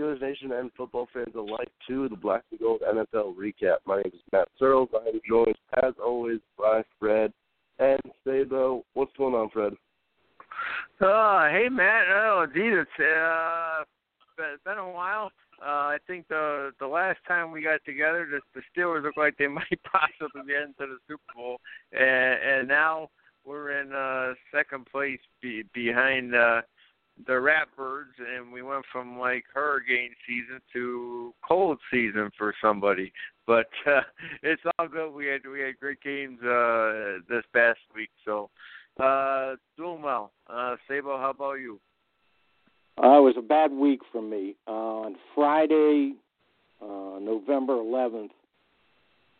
Steelers Nation and football fans alike, to the Black and Gold NFL recap. My name is Matt Searles. I am joined, as always, by Fred and Sabo. What's going on, Fred? Uh, hey Matt. Oh, geez, it's uh, it's been a while. Uh, I think the the last time we got together, the, the Steelers looked like they might possibly get into the Super Bowl, and, and now we're in uh, second place be, behind uh, the Ratbirds, and we went from like hurricane season to cold season for somebody. But uh, it's all good. We had we had great games uh, this past week, so uh, doing well. Uh, Sabo, how about you? Uh, it was a bad week for me. Uh, on Friday, uh, November 11th,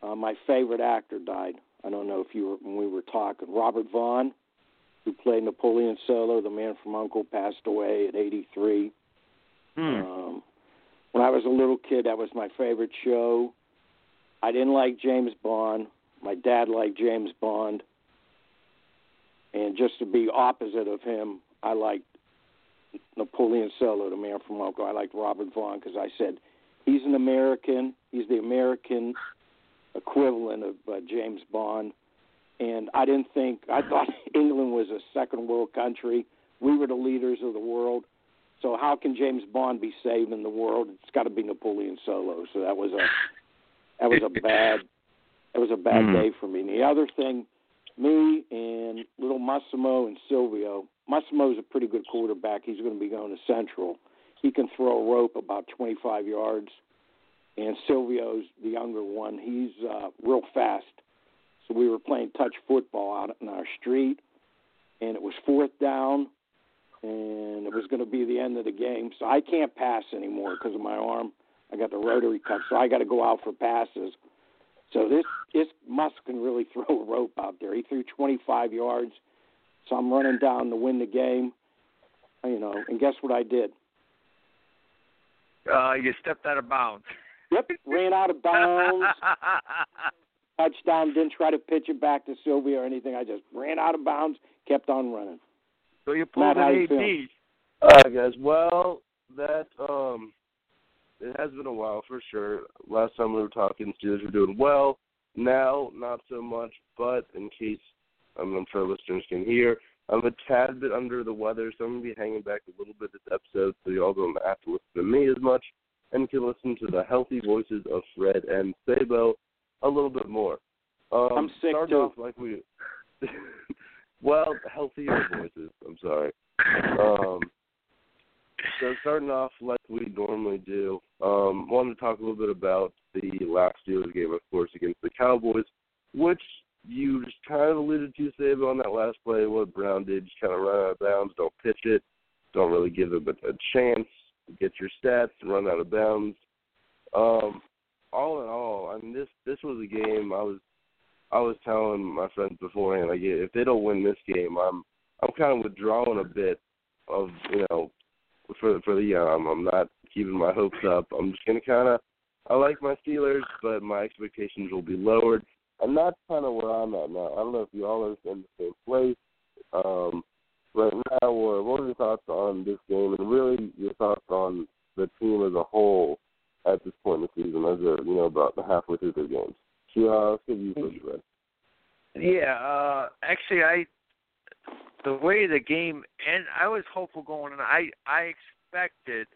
uh, my favorite actor died. I don't know if you were when we were talking. Robert Vaughn, who played Napoleon Solo, the man from U.N.C.L.E., passed away at 83. Hmm. Um, when I was a little kid, that was my favorite show. I didn't like James Bond. My dad liked James Bond. And just to be opposite of him, I liked Napoleon Solo, the man from Uncle. I liked Robert Vaughn because I said he's an American. He's the American equivalent of uh, James Bond. And I didn't think I thought England was a second world country. We were the leaders of the world. So how can James Bond be saving the world? It's got to be Napoleon Solo. So that was a that was a bad that was a bad Mhm. day for me. And the other thing, me and little Massimo and Silvio. Massimo's a pretty good quarterback. He's going to be going to Central. He can throw a rope about 25 yards. And Silvio's the younger one. He's uh, real fast. So we were playing touch football out in our street, and it was fourth down, and it was going to be the end of the game. So I can't pass anymore because of my arm. I got the rotary cuff, so I got to go out for passes. So this this Musk can really throw a rope out there. He threw 25 yards, so I'm running down to win the game. You know, and guess what I did? Uh, you stepped out of bounds. Yep, ran out of bounds. touchdown. Didn't try to pitch it back to Silvio or anything. I just ran out of bounds, kept on running. so you pulled Matt, how an you AD. All right, guys. Well, that um, it has been a while for sure. Last time we were talking, Steelers were doing well. Now, not so much. But in case um, I'm sure listeners can hear, I'm a tad bit under the weather, so I'm gonna be hanging back a little bit this episode, so y'all don't have to listen to me as much, and can listen to the healthy voices of Fred and Sabo a little bit more. Um, I'm sick, starting too. off like we. well, healthier voices. I'm sorry. Um, so starting off like we normally do, um, wanted to talk a little bit about the last Steelers game, of course, against the Cowboys, which you just kind of alluded to, Save, on that last play. What Brown did, just kind of run out of bounds, don't pitch it, don't really give him a, a chance to get your stats, run out of bounds. Um, all in all, I mean, this this was a game I was I was telling my friends beforehand, like if they don't win this game, I'm I'm kind of withdrawing a bit of you know for for the year. I'm, not keeping my hopes up. I'm just gonna kind of I like my Steelers, but my expectations will be lowered. And that's kind of where I'm at now. I don't know if you all are in the same place. Um, right now, what are your thoughts on this game, and really your thoughts on the team as a whole at this point in the season, as they're you know about halfway through their games? Sheila, let's give you first, Red. Yeah, uh, actually, I the way the game and I was hopeful going, and I I expected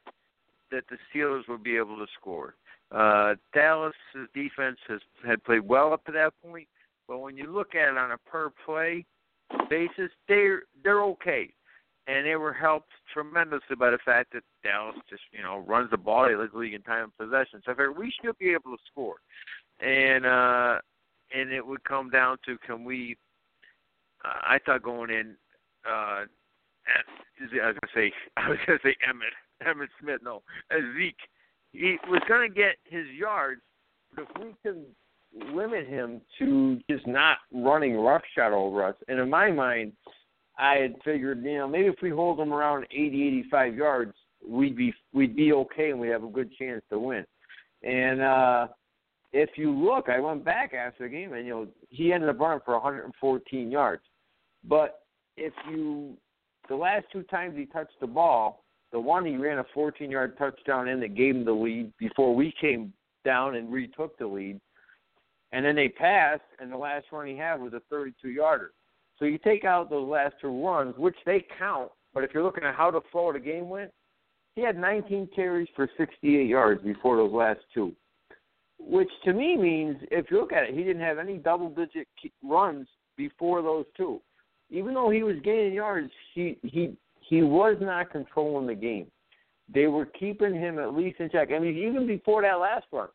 that the Steelers would be able to score. Uh, Dallas' defense has had played well up to that point, but when you look at it on a per play basis, they're they're okay, and they were helped tremendously by the fact that Dallas just you know runs the ball. They lead the league in time of possession, so I figured we should be able to score, and uh, and it would come down to can we. Uh, I thought going in, uh, I was gonna say I was gonna say Emmitt Emmitt Smith, no, uh, Zeke. He was gonna get his yards, but if we can limit him to just not running roughshod over us. And in my mind, I had figured, you know, maybe if we hold him around 80, 85 yards, we'd be we'd be okay and we'd have a good chance to win. And uh if you look, I went back after the game and you know he ended up running for 114 yards. But if you the last two times he touched the ball, the one he ran a 14-yard touchdown in that gave him the lead before we came down and retook the lead and then they passed, and the last run he had was a 32 yarder. So you take out those last two runs, which they count, but if you're looking at how the flow of the game went, he had 19 carries for 68 yards before those last two, which to me means if you look at it, he didn't have any double digit runs before those two. Even though he was gaining yards, he he he was not controlling the game. They were keeping him at least in check. I mean, even before that last run,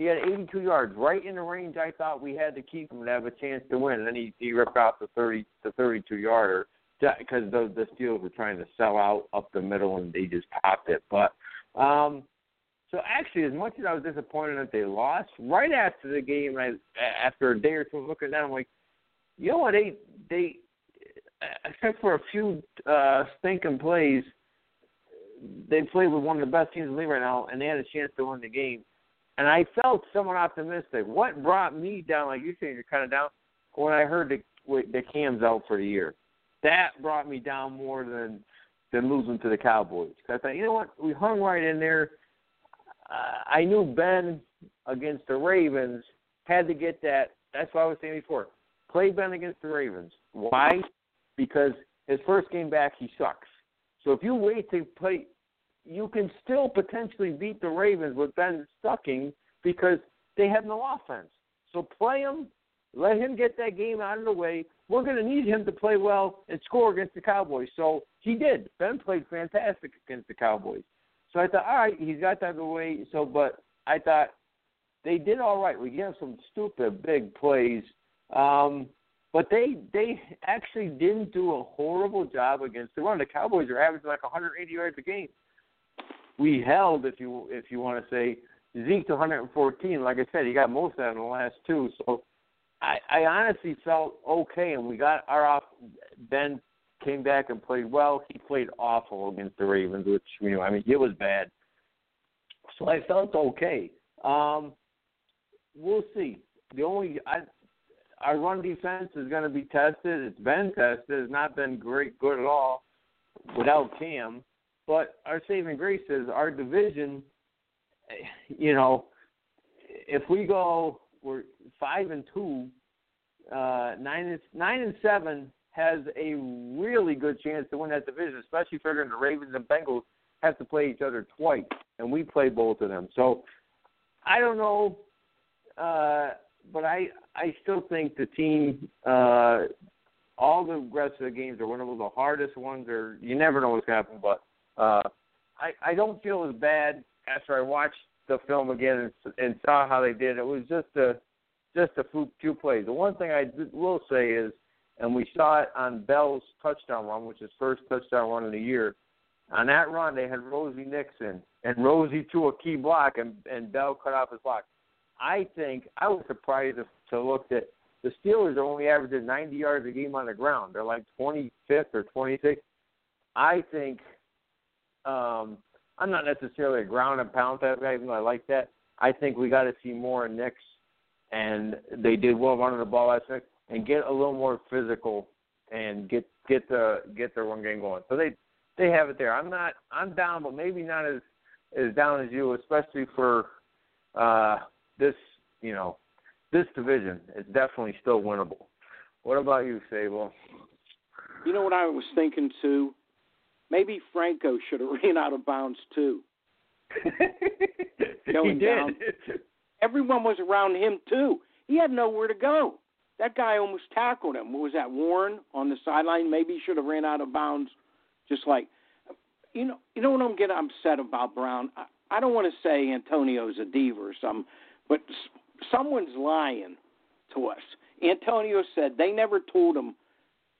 he had 82 yards, right in the range I thought we had to keep him to have a chance to win. And then he he ripped off the 30 the 32 yarder because the the Steelers were trying to sell out up the middle and they just popped it. But um, so actually, as much as I was disappointed that they lost, right after the game, I after a day or two of looking down, I'm like, you know what? They they except for a few uh, stinking plays, they played with one of the best teams in the league right now, and they had a chance to win the game and I felt somewhat optimistic. What brought me down, like you said, you're kind of down when I heard the the Cam's out for the year. That brought me down more than than losing to the Cowboys. Cause I thought, you know what, we hung right in there. Uh, I knew Ben against the Ravens had to get that. That's what I was saying before. Play Ben against the Ravens. Why? Because his first game back, he sucks. So if you wait to play you can still potentially beat the Ravens with Ben sucking because they have no offense. So play him, let him get that game out of the way. We're going to need him to play well and score against the Cowboys. So he did. Ben played fantastic against the Cowboys. So I thought, all right, he's got that out of the way. So, but I thought they did all right. We gave some stupid big plays, um, but they they actually didn't do a horrible job against the run. The Cowboys are averaging like 180 yards a game we held, if you if you want to say, Zeke to 114. Like I said, he got most of that in the last two. So I, I honestly felt okay, and we got our off. Ben came back and played well. He played awful against the Ravens, which you know, I mean, it was bad. So I felt okay. Um, we'll see. The only I, our run defense is going to be tested. It's been tested. It's not been great, good at all without Cam. But our saving grace is our division. You know, if we go, we're five and two, uh, nine and nine and seven has a really good chance to win that division, especially figuring the Ravens and Bengals have to play each other twice, and we play both of them. So I don't know, uh, but I I still think the team. Uh, all the rest of the games are one of the hardest ones, or you never know what's going to happen. But uh, I I don't feel as bad after I watched the film again and, and saw how they did. It was just a just a few, few plays. The one thing I will say is, and we saw it on Bell's touchdown run, which is first touchdown run of the year. On that run, they had Rosie Nixon, and Rosie threw a key block, and and Bell cut off his block. I think I was surprised to, to look at the Steelers are only averaging 90 yards a game on the ground. They're like 25th or 26th. I think um, I'm not necessarily a ground and pound type guy, even though I like that. I think we got to see more in Nix, and they did well running the ball last night, and get a little more physical and get get the get their one game going. So they they have it there. I'm not I'm down, but maybe not as as down as you, especially for uh, this you know this division. It's definitely still winnable. What about you, Sable? You know what I was thinking too? Maybe Franco should have ran out of bounds too. Going he did. down. Everyone was around him too. He had nowhere to go. That guy almost tackled him. What was that Warren on the sideline? Maybe he should have ran out of bounds. Just like, you know, you know what I'm getting upset about Brown. I, I don't want to say Antonio's a diva or something, but s- someone's lying to us. Antonio said they never told him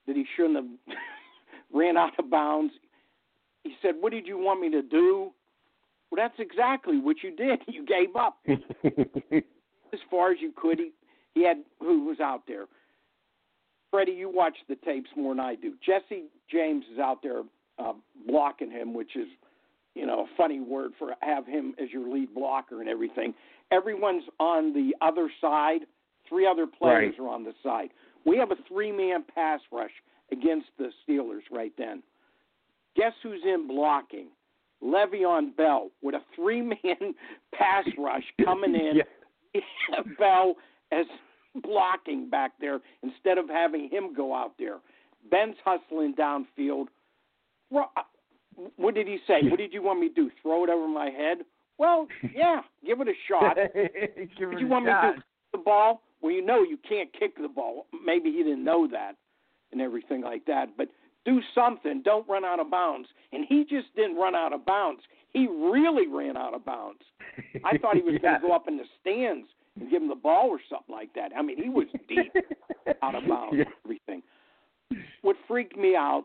that he shouldn't have ran out of bounds. He said, "What did you want me to do?" Well, that's exactly what you did. You gave up as far as you could. He, he had who was out there. Freddie, you watch the tapes more than I do. Jesse James is out there uh, blocking him, which is, you know, a funny word for have him as your lead blocker and everything. Everyone's on the other side. Three other players Right. are on the side. We have a three-man pass rush against the Steelers right then. Guess who's in blocking? Le'Veon Bell with a three-man pass rush coming in. Yeah. Bell as blocking back there instead of having him go out there. Ben's hustling downfield. Uh, What did he say? What did you want me to do? Throw it over my head? Well, yeah, give it a shot. Give it you want me to shot. do? The ball? Well, you know you can't kick the ball. Maybe he didn't know that and everything like that. But do something. Don't run out of bounds. And he just didn't run out of bounds. He really ran out of bounds. I thought he was yeah. going to go up in the stands and give him the ball or something like that. I mean, he was deep out of bounds Yeah. everything. What freaked me out,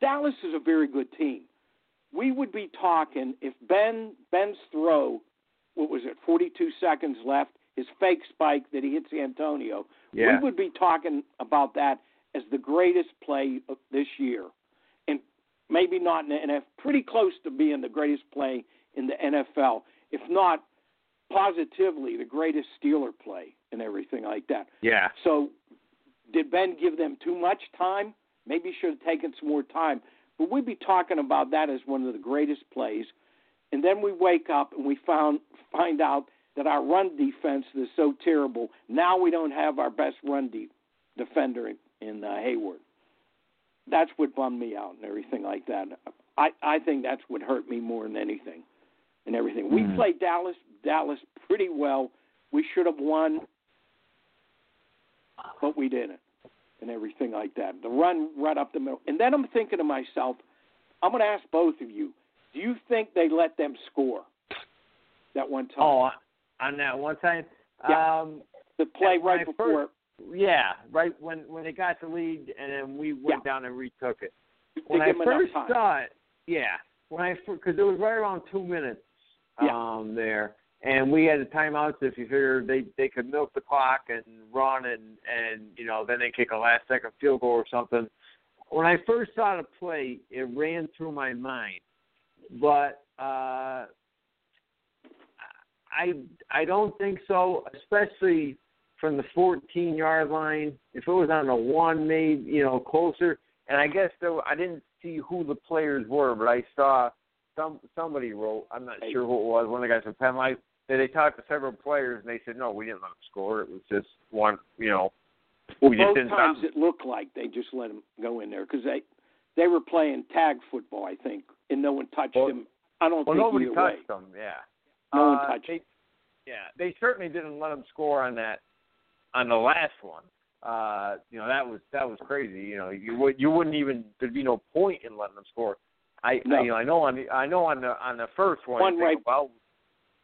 Dallas is a very good team. We would be talking if Ben Ben's throw, what was it, 42 seconds left, his fake spike that he hits Antonio. Yeah. We would be talking about that as the greatest play of this year, and maybe not in the NFL, pretty close to being the greatest play in the NFL, if not positively the greatest Steeler play and everything like that. Yeah. So, did Ben give them too much time? Maybe he should have taken some more time. But we'd be talking about that as one of the greatest plays. And then we wake up and we found find out that our run defense is so terrible. Now we don't have our best run de- defender in, uh, Heyward. That's what bummed me out and everything like that. I I think that's what hurt me more than anything, and everything. We Mhm. played Dallas Dallas pretty well. We should have won, but we didn't, and everything like that. The run right up the middle, and then I'm thinking to myself, I'm going to ask both of you: Do you think they let them score that one time? Oh, on that one time. Yeah. Um, the play right before. Yeah, right when when they got the lead, and then we went down and retook it. When I give them enough first saw it, yeah, when I because it was right around two minutes Yeah. um there, and we had the timeouts. If you figure they they could milk the clock and run and and you know then they kick a last second field goal or something. When I first saw the play, it ran through my mind, but uh I I don't think so, especially from the 14 yard line. If it was on the one, maybe you know closer. And I guess though I didn't see who the players were, but I saw some somebody wrote. I'm not sure who it was. One of the guys from PennLive. That they talked to several players and they said no, we didn't let them score. It was just one, you know. Well, we just didn't times stop. it looked like they just let him go in there because they they were playing tag football, I think, and no one touched Well- him. I don't Well, think nobody touched way. them. Yeah. No one Uh, touched they, Yeah, they certainly didn't let them score on that on the last one. Uh, you know that was that was crazy. You know you would you wouldn't even there'd be no point in letting them score. I, No. I you know I know on the I know on the on the first one. One right- about,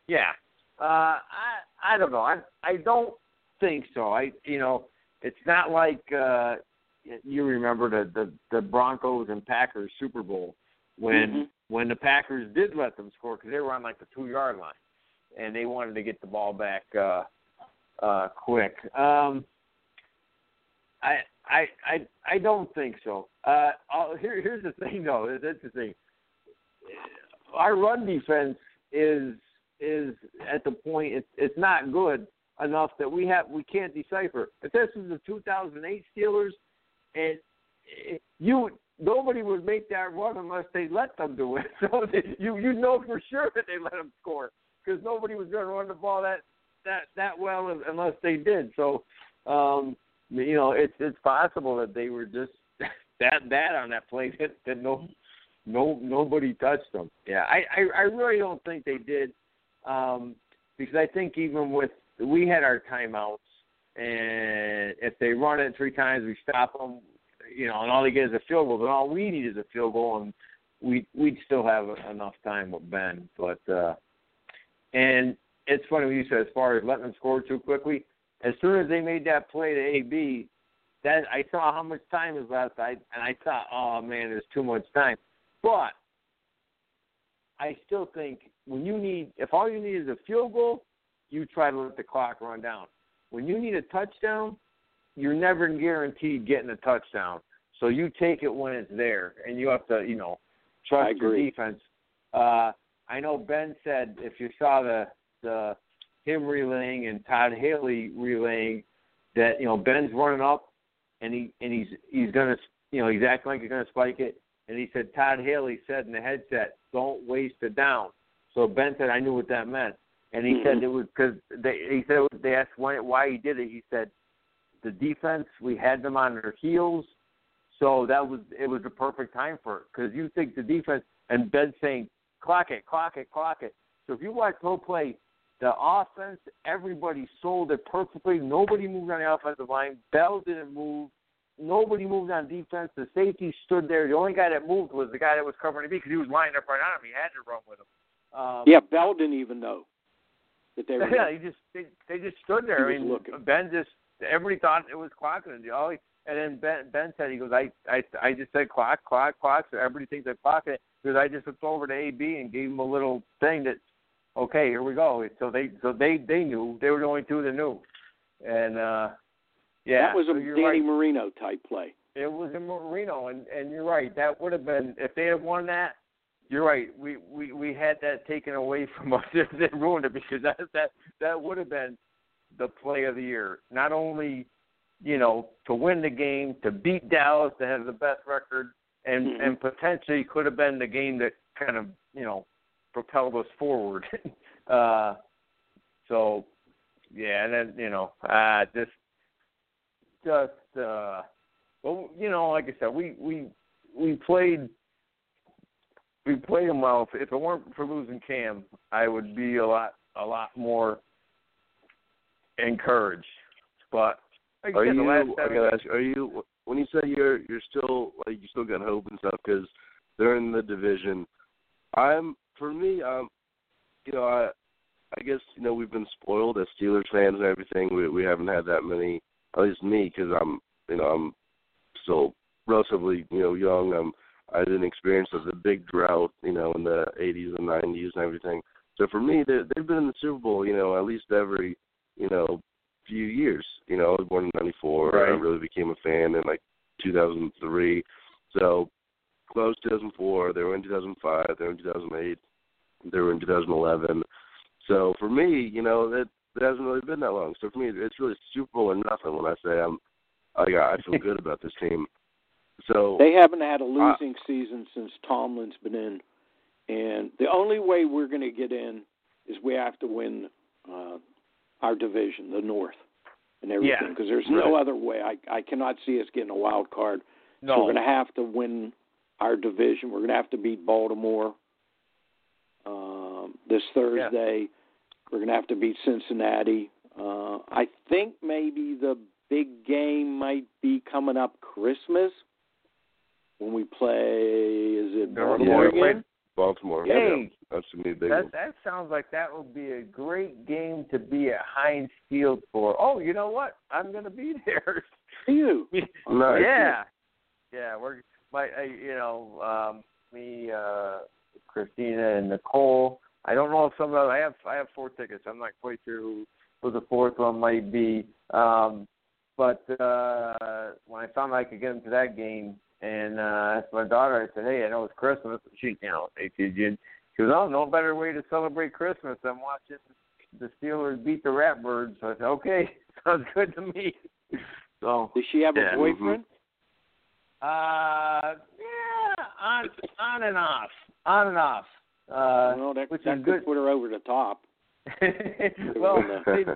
yeah. Uh, I I don't know. I I don't think so. I you know it's not like uh, you remember the the the Broncos and Packers Super Bowl when Mhm. when the Packers did let them score because they were on like the two yard line and they wanted to get the ball back uh uh quick. Um I I I I don't think so. Uh I'll, here here's the thing though, it's interesting. Our run defense is is at the point it's it's not good enough that we have we can't decipher. If this is the 2008 Steelers, and you nobody would make that run unless they let them do it. So they, you you know for sure that they let them score because nobody was going to run the ball that that that well unless they did. So um, you know it's it's possible that they were just that bad on that play that, that no no nobody touched them. Yeah, I, I I really don't think they did um, because I think even with we had our timeouts and if they run it three times, we stop them. You know, and all they get is a field goal. But all we need is a field goal, and we we'd still have enough time with Ben. But uh, and it's funny when you said as far as letting them score too quickly. As soon as they made that play to AB, that I saw how much time was left. I and I thought, oh man, there's too much time. But I still think when you need, if all you need is a field goal, you try to let the clock run down. When you need a touchdown, you're never guaranteed getting a touchdown. So you take it when it's there, and you have to, you know, trust your defense. Uh, I know Ben said if you saw the the him relaying and Todd Haley relaying that you know Ben's running up and he and he's he's gonna you know he's acting like he's gonna spike it and he said Todd Haley said in the headset don't waste it down. So Ben said I knew what that meant and he mm-hmm. said it was because they he said they asked why why he did it. He said the defense we had them on their heels, so that was it was the perfect time for it because you think the defense and Ben saying clock it, clock it, clock it. So if you watch whole play, the offense everybody sold it perfectly. Nobody moved on the offensive line. Bell didn't move. Nobody moved on defense. The safety stood there. The only guy that moved was the guy that was covering the because he was lining up right on him. He had to run with him. Um, yeah, Bell didn't even know that they were. Yeah, he just they, they just stood there. He I mean, looking. Ben just everybody thought it was clocking. And all and then Ben Ben said he goes, I I I just said clock clock clock. So everybody thinks I clock it because I just looked over to AB and gave him a little thing that, okay, here we go. So they so they they knew they were the only two that knew, and uh yeah, that was a so Danny right. Marino type play. It was in Marino, and and you're right. That would have been if they had won that. You're right. We we we had that taken away from us. they ruined it because that that that would have been the play of the year. Not only you know to win the game, to beat Dallas, to have the best record, and mm-hmm. and potentially could have been the game that kind of you know propelled us forward. uh, so yeah, and then you know uh, just just uh, well you know like I said we we we played we played them well. If, if it weren't for losing Cam, I would be a lot a lot more encouraged. But like are said, you? I gotta ask. Are you? When you say you're you're still like you still got hope and stuff because they're in the division. I'm for me. Um, you know, I I guess you know we've been spoiled as Steelers fans and everything. We we haven't had that many. At least me, because I'm you know I'm still relatively you know young. I'm I didn't experience the big drought, you know, in the 80s and 90s and everything. So for me, they, they've been in the Super Bowl, you know, at least every, you know, few years. You know, I was born in '94. Right. I really became a fan in like 2003. So close 2004. They were in 2005. They were in 2008. They were in 2011. So for me, you know, that it hasn't really been that long. So for me, it's really Super Bowl or nothing when I say I'm, I I feel good about this team. So They haven't had a losing season since Tomlin's been in, and the only way we're going to get in is we have to win uh, our division, the North, and everything. Yeah. Because there's no other way. I I cannot see us getting a wild card. no, So we're going to have to win our division. We're going to have to beat Baltimore um, this Thursday. We're going to have to beat Cincinnati. Uh, I think maybe the big game might be coming up Christmas when we play. Is it Baltimore Yeah, again? Baltimore. Hey, yeah, that's gonna be a big that one. that sounds like that would be a great game to be at Heinz Field for. Oh, you know what? I'm going to be there. You. Nice. yeah, yeah. We're my, I, you know, um, me, uh, Christina, and Nicole. I don't know if some of I have I have four tickets. I'm not quite sure who, who the fourth one might be. Um, but uh, when I found out I could get them to that game, and uh, I asked my daughter, I said, "Hey, I know it's Christmas." She, you know, she, she goes, "Oh, no better way to celebrate Christmas than watching the Steelers beat the Ratbirds." So I said, "Okay, sounds good to me." So Does she have Yeah. a boyfriend? Uh, yeah, on on and off, on and off. Uh, well, that, which that is could good. put her over the top. well, they've,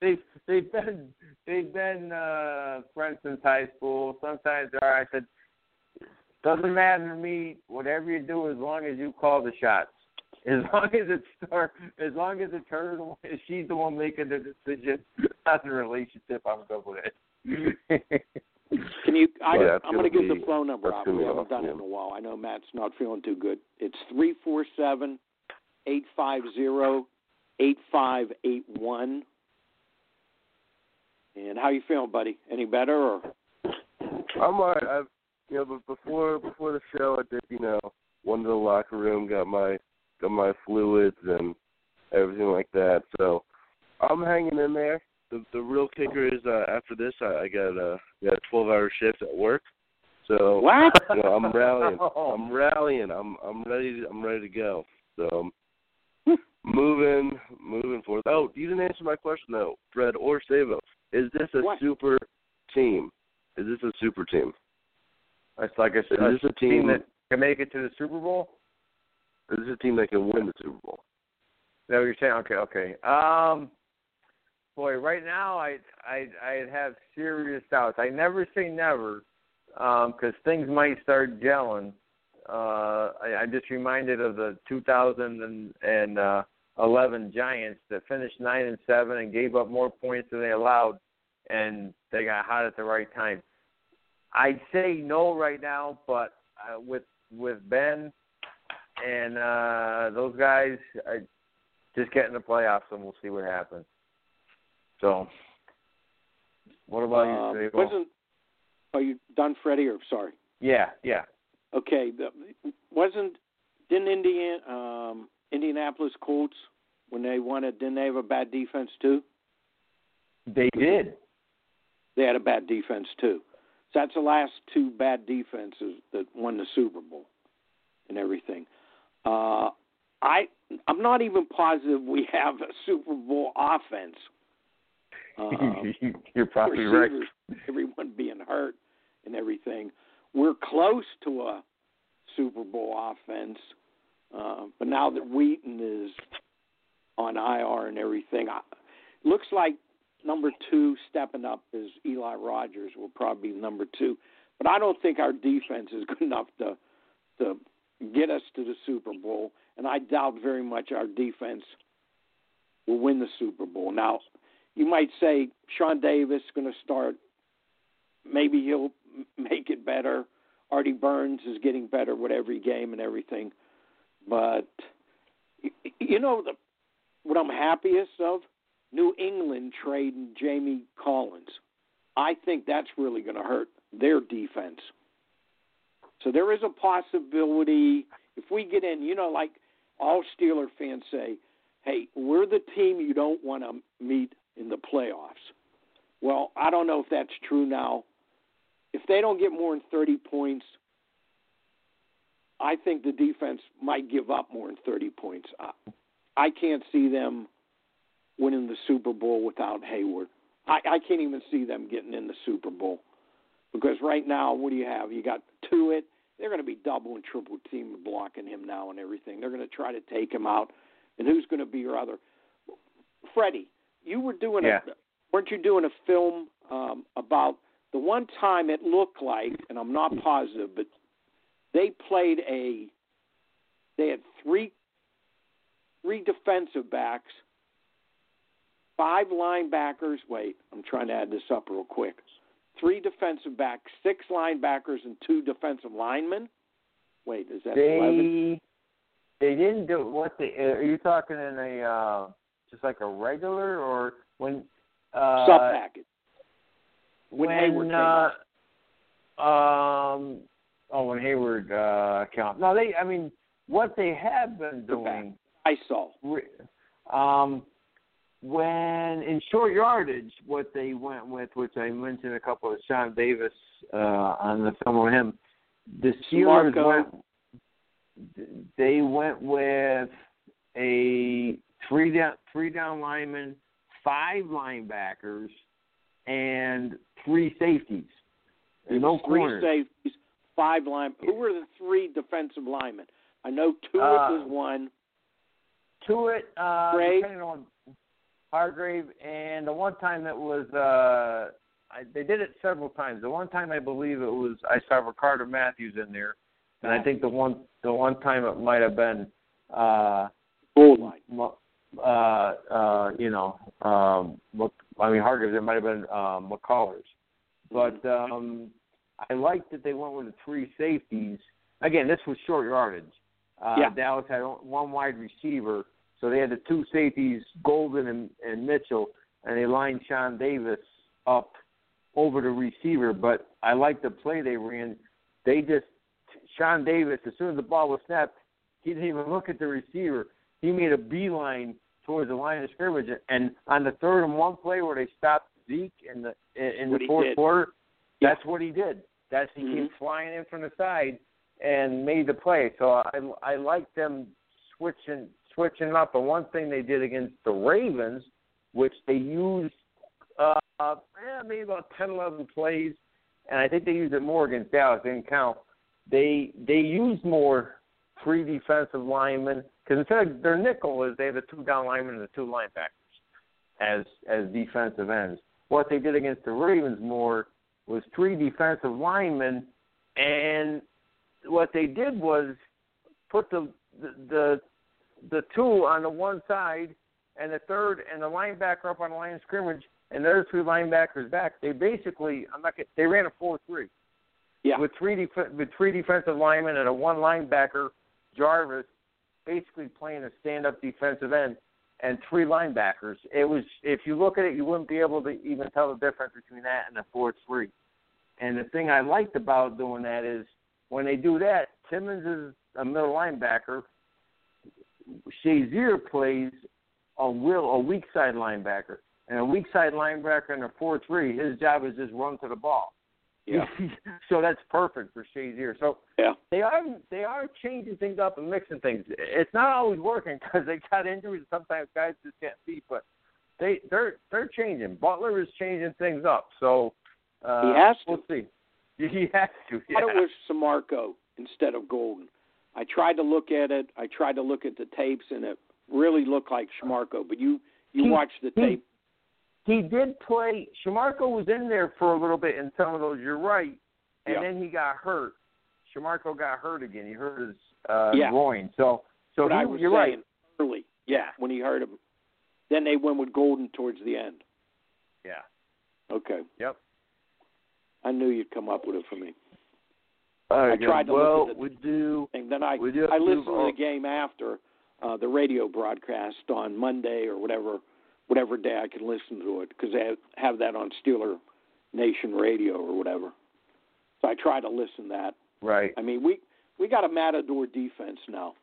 they've they've been they've been uh, friends since high school. Sometimes they're I said, doesn't matter to me. Whatever you do, as long as you call the shots. As long as it's her, as long as it's her, she's the one making the decision on the relationship. I'm good with it. Can you? I, Yeah, I'm going to give the phone number out. We haven't done it in a while. I know Matt's not feeling too good. It's three four seven eight five zero eight five eight one. And how you feeling, buddy? Any better or? I'm alright. I've you know, but before before the show, I did you know went to the locker room, got my got my fluids and everything like that. So I'm hanging in there. The the real kicker is uh, after this, I, I got a got a 12 hour shift at work. So What? you know, I'm rallying. I'm rallying. I'm I'm ready. To, I'm ready to go. So moving moving forward. Oh, you didn't answer my question though, Fred or Savo. Is this a What? super team? Is this a super team? It's like I said, Is this a team? that can make it to the Super Bowl. Is this a team that can win the Super Bowl? Is that what you're saying? Okay, okay. Um, boy, right now I I I have serious doubts. I never say never, because things might start gelling. Uh, I, I'm just reminded of the 2011 Giants that finished nine and seven and gave up more points than they allowed, and they got hot at the right time. I'd say no right now, but uh, with with Ben and uh, those guys, I, just get in the playoffs and we'll see what happens. So, what about Um, you, Sable? wasn't? Are you done, Freddie? Or sorry? Yeah, yeah. Okay. The, wasn't? Didn't Indian um, Indianapolis Colts when they won it? Didn't they have a bad defense too? They did. They had a bad defense too. So that's the last two bad defenses that won the Super Bowl and everything. Uh, I I'm not even positive we have a Super Bowl offense. Um, You're probably right. everyone being hurt and everything. We're close to a Super Bowl offense, uh, but now that Wheaton is on IR and everything, I, looks like number two stepping up is Eli Rogers will probably be number two. But I don't think our defense is good enough to to get us to the Super Bowl, and I doubt very much our defense will win the Super Bowl. Now, you might say Sean Davis is going to start. Maybe he'll make it better. Artie Burns is getting better with every game and everything. But you know the what I'm happiest of New England trading Jamie Collins. I think that's really going to hurt their defense. So there is a possibility if we get in, you know, like all Steeler fans say, hey, we're the team you don't want to meet in the playoffs. Well, I don't know if that's true now. If they don't get more than 30 points, I think the defense might give up more than 30 points. I, can't see them winning the Super Bowl without Heyward. I, I can't even see them getting in the Super Bowl because right now, what do you have? You got Tuitt. They're going to be double and triple team blocking him now and everything. They're going to try to take him out. And who's going to be your other? Freddie, you were doing Yeah. a weren't you doing a film um, about the one time it looked like, and I'm not positive, but they played a. They had three three defensive backs, five linebackers. Wait, I'm trying to add this up real quick. Three defensive backs, six linebackers, and two defensive linemen. Wait, is that eleven? They they didn't do what they. Are you talking in a uh, just like a regular or when uh, Sub package. When when Heyward uh, um oh when Heyward uh count. No, they. I mean, what they have been doing. I saw. Um, when in short yardage, what they went with, which I mentioned a couple of Sean Davis uh, on the film with him, the Steelers went. They went with a three down, three down lineman, five linebackers, and three safeties. It no three corners. safeties, five line. Who were the three defensive linemen? I know Tuitt Uh, was one. Tuitt, uh, Grave? depending on Hargrave, and the one time that was, uh, I, they did it several times. The one time I believe it was I saw Ricardo Matthews in there, and I think the one the one time it might have been, uh, Goal line. Mo- uh, uh, you know, um, I mean Hargrave. It might have been um, McCullers, but um, I like that they went with the three safeties. Again, this was short yardage. Uh, Yeah. Dallas had one wide receiver, so they had the two safeties, Golden and, and Mitchell, and they lined Sean Davis up over the receiver. But I like the play they ran. They just Sean Davis, as soon as the ball was snapped, he didn't even look at the receiver. He made a beeline towards the line of scrimmage, and on the third and one play where they stopped Zeke in the in What the he fourth quarter, Yeah. that's what he did. That's he came Mhm. flying in from the side and made the play. So I I like them switching switching up. And one thing they did against the Ravens, which they used uh yeah, maybe about ten, eleven plays, and I think they used it more against Dallas. Didn't count. They they used more three defensive linemen because instead of their nickel is they have the two down linemen and the two linebackers as as defensive ends. What they did against the Ravens more was three defensive linemen, and what they did was put the the the, the two on the one side and the third and the linebacker up on the line of scrimmage and the other three linebackers back. They basically I'm not they ran a four three Yeah. with three def- with three defensive linemen and a one linebacker, Jarvis, basically playing a stand up defensive end, and three linebackers. It was if you look at it, you wouldn't be able to even tell the difference between that and a four three. And the thing I liked about doing that is when they do that, Timmons is a middle linebacker. Shazier plays a will a weak side linebacker. And a weak side linebacker in a four three, his job is just run to the ball. Yeah. so that's perfect for Shazier. So Yeah. they are they are changing things up and mixing things. It's not always working because they got injuries. And sometimes guys just can't beat, but they they're they're changing. Butler is changing things up. So uh, He has to. We'll see. He has to. I Yeah. thought it was Shamarko instead of Golden. I tried to look at it. I tried to look at the tapes, and it really looked like Shamarko. But you you He- watched the tape. He did play. Shamarko was in there for a little bit in some of those. You're right, and Yeah. then he got hurt. Shamarko got hurt again. He hurt his uh, Yeah. groin. So, so What he, I was you're saying right. early. Yeah, when he heard him. Then they went with Golden towards the end. Yeah. Okay. Yep. I knew you'd come up with it for me. All I tried to well, look at the- we do. And then I I listened to the game after uh, the radio broadcast on Monday or whatever whatever day I can listen to it because they have, that on Steeler Nation Radio or whatever. So I try to listen to that. Right. I mean, we we got a matador defense now.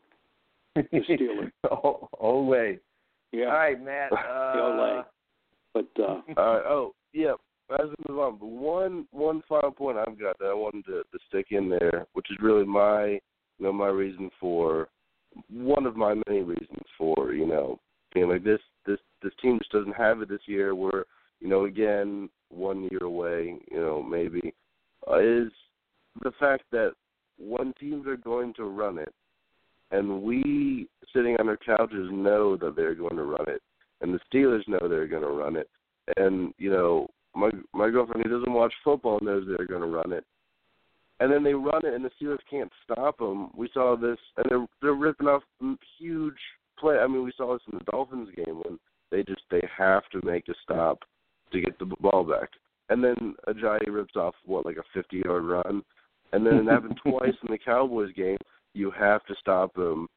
Steelers. oh, Ole. Yeah. All right, Matt. The Uh, Ole. But uh, All right. Oh, yeah. As we move on, but one one final point I've got that I wanted to, to stick in there, which is really my you know my reason for one of my many reasons for you know being like this this this team just doesn't have it this year. We're you know again one year away, you know maybe uh, is the fact that when teams are going to run it, and we sitting on our couches know that they're going to run it, and the Steelers know they're going to run it, and you know my my girlfriend who doesn't watch football knows they're going to run it, and then they run it, and the Steelers can't stop them. We saw this, and they're they're ripping off huge play. I mean, we saw this in the Dolphins game when they just they have to make a stop to get the ball back, and then Ajayi rips off what like a fifty yard run, and then it happened twice in the Cowboys game. You have to stop him,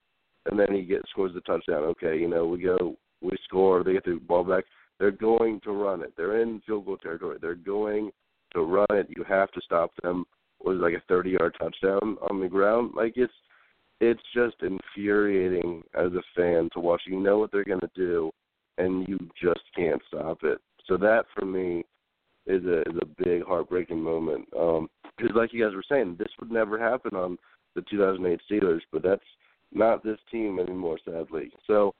and then he gets scores the touchdown. Okay, you know we go, we score, they get the ball back. They're going to run it. They're in field goal territory. They're going to run it. You have to stop them. Was like a 30 yard touchdown on the ground. Like it's it's just infuriating as a fan to watch. You know what they're going to do, and you just can't stop it. So that for me is a is a big heartbreaking moment. Um, because like you guys were saying, this would never happen on the 2008 Steelers, but that's not this team anymore, sadly. So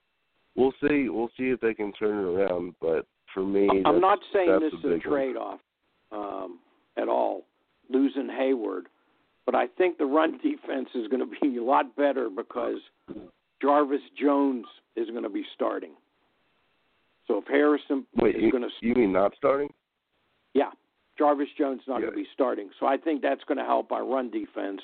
we'll see. We'll see if they can turn it around. But for me, I'm not saying this is a trade off um, at all. Losing Heyward but I think the run defense is going to be a lot better because Jarvis Jones is going to be starting. So if Harrison Wait, is you, going to you mean not starting? yeah, Jarvis Jones is not Yeah. going to be starting. So I think that's going to help our run defense.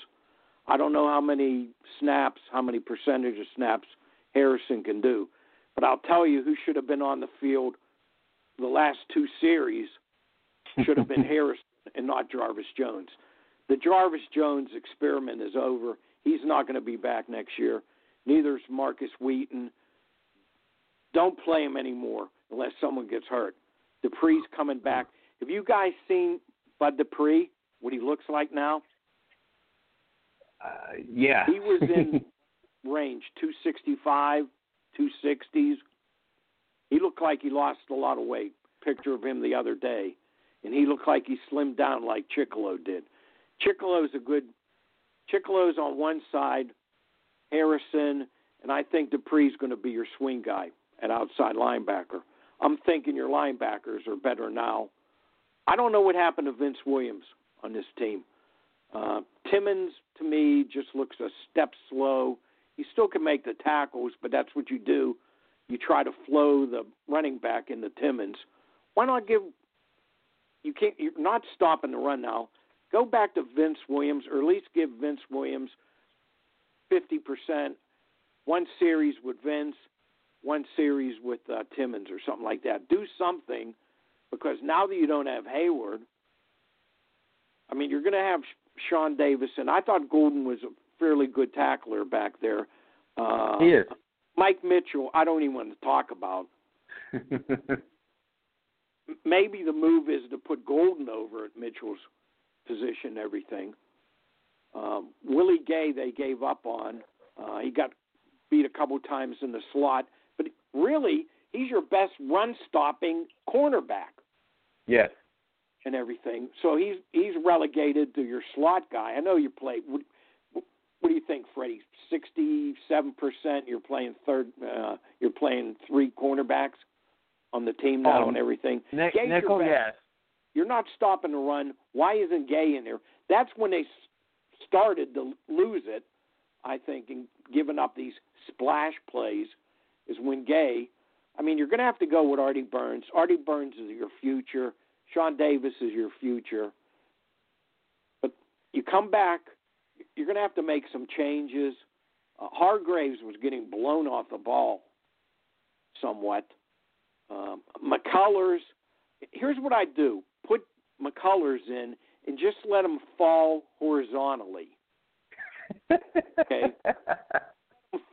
I don't know how many snaps, how many percentage of snaps Harrison can do, but I'll tell you who should have been on the field the last two series should have been Harrison and not Jarvis Jones. The Jarvis Jones experiment is over. He's not going to be back next year. Neither is Markus Wheaton. Don't play him anymore unless someone gets hurt. Dupree's coming back. Have you guys seen Bud Dupree? What he looks like now? Uh, yeah. He was in range 265, 260s. He looked like he lost a lot of weight. Picture of him the other day, and he looked like he slimmed down like Chickillo did. Chickillo's a good. Chickillo's on one side, Harrison, and I think Dupree's going to be your swing guy at outside linebacker. I'm thinking your linebackers are better now. I don't know what happened to Vince Williams on this team. Uh, Timmons to me just looks a step slow. He still can make the tackles, but that's what you do. You try to flow the running back into Timmons. Why not give? You can't. You're not stopping the run now. Go back to Vince Williams, or at least give Vince Williams fifty percent. One series with Vince, one series with uh, Timmons, or something like that. Do something, because now that you don't have Heyward, I mean, you're going to have Sean Davis, and I thought Golden was a fairly good tackler back there. Uh, he is. Mike Mitchell, I don't even want to talk about. Maybe the move is to put Golden over at Mitchell's position everything. Um, Willie Gay, they gave up on. Uh, he got beat a couple times in the slot, but really, he's your best run stopping cornerback yes. and everything. So he's he's relegated to your slot guy. I know you play. What, what do you think, Freddie? Sixty-seven percent. You're playing third. Uh, you're playing three cornerbacks on the team now Um, and everything. Nick, Gay's nickel, yes. You're not stopping the run. Why isn't Gay in there? That's when they started to lose it. I think and giving up these splash plays is when Gay. I mean, you're going to have to go with Artie Burns. Artie Burns is your future. Sean Davis is your future. But you come back, you're going to have to make some changes. Uh, Hargraves was getting blown off the ball somewhat. Um, McCullers, here's what I do put McCullers in and just let him fall horizontally. Okay.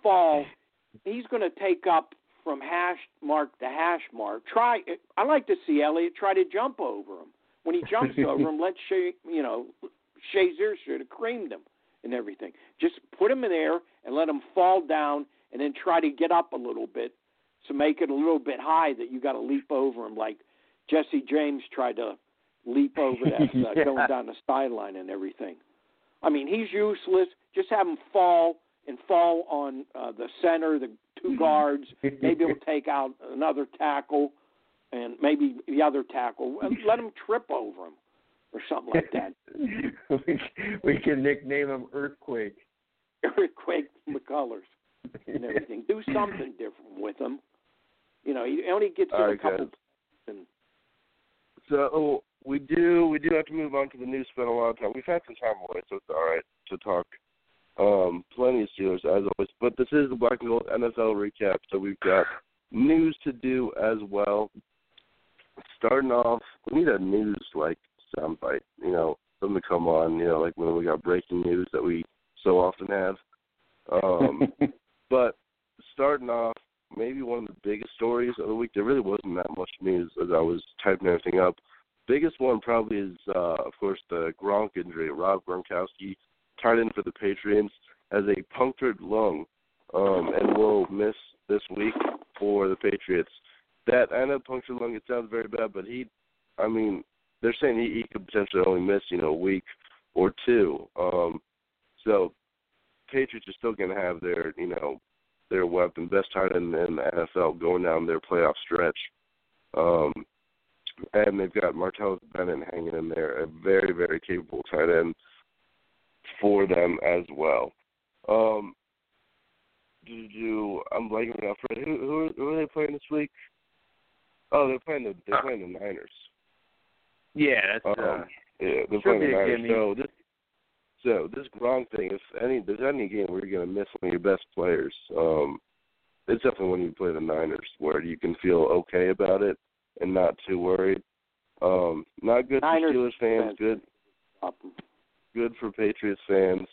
Fall, he's going to take up from hash mark to hash mark. Try. I like to see Elliott try to jump over him. When he jumps over him, let Shay, you know, Shazier should have creamed him and everything. Just put him in there and let him fall down, and then try to get up a little bit to make it a little bit high that you got to leap over him, like Jesse James tried to leap over that uh, Yeah. going down the sideline and everything. I mean, he's useless. Just have him fall and fall on uh, the center, the two guards. Maybe he'll take out another tackle, and maybe the other tackle. and Let him trip over him or something like that. we, we can nickname him Earthquake. Earthquake McCullers and everything. Do something different with him. You know, he only gets in All a right, couple. guys. So we do we do have to move on to the news. Spent a lot of time. We've had some time away, so it's all right to talk. Um, plenty of Steelers as always, but this is the Black and Gold NFL recap. So we've got news to do as well. Starting off, we need a news like soundbite. You know, something to come on. You know, like when we got breaking news that we so often have. Um, but starting off, maybe one of the biggest stories of the week. There really wasn't that much news as I was typing everything up. Biggest one probably is, uh, of course, the Gronk injury. Rob Gronkowski, tight end for the Patriots, has a punctured lung um, and will miss this week for the Patriots. That I know punctured lung. It sounds very bad, but he, I mean, they're saying he, he could potentially only miss, you know, a week or two. Um, so Patriots are still going to have their, you know, their weapon, best tight end in the NFL going down their playoff stretch. Um, and they've got Martellus Bennett hanging in there, a very, very capable tight end. for them as well. Um, do do I'm blanking out. Fred, who, who who are they playing this week? Oh, they're playing the they're playing the Niners. Yeah, that's uh, Um, yeah, they're playing the Niners. So this so this Gronk thing, if any there's any game where you're gonna miss one of your best players, um, it's definitely when you play the Niners, where you can feel okay about it and not too worried. Um, not good Niners for Steelers fans, good good for Patriots fans.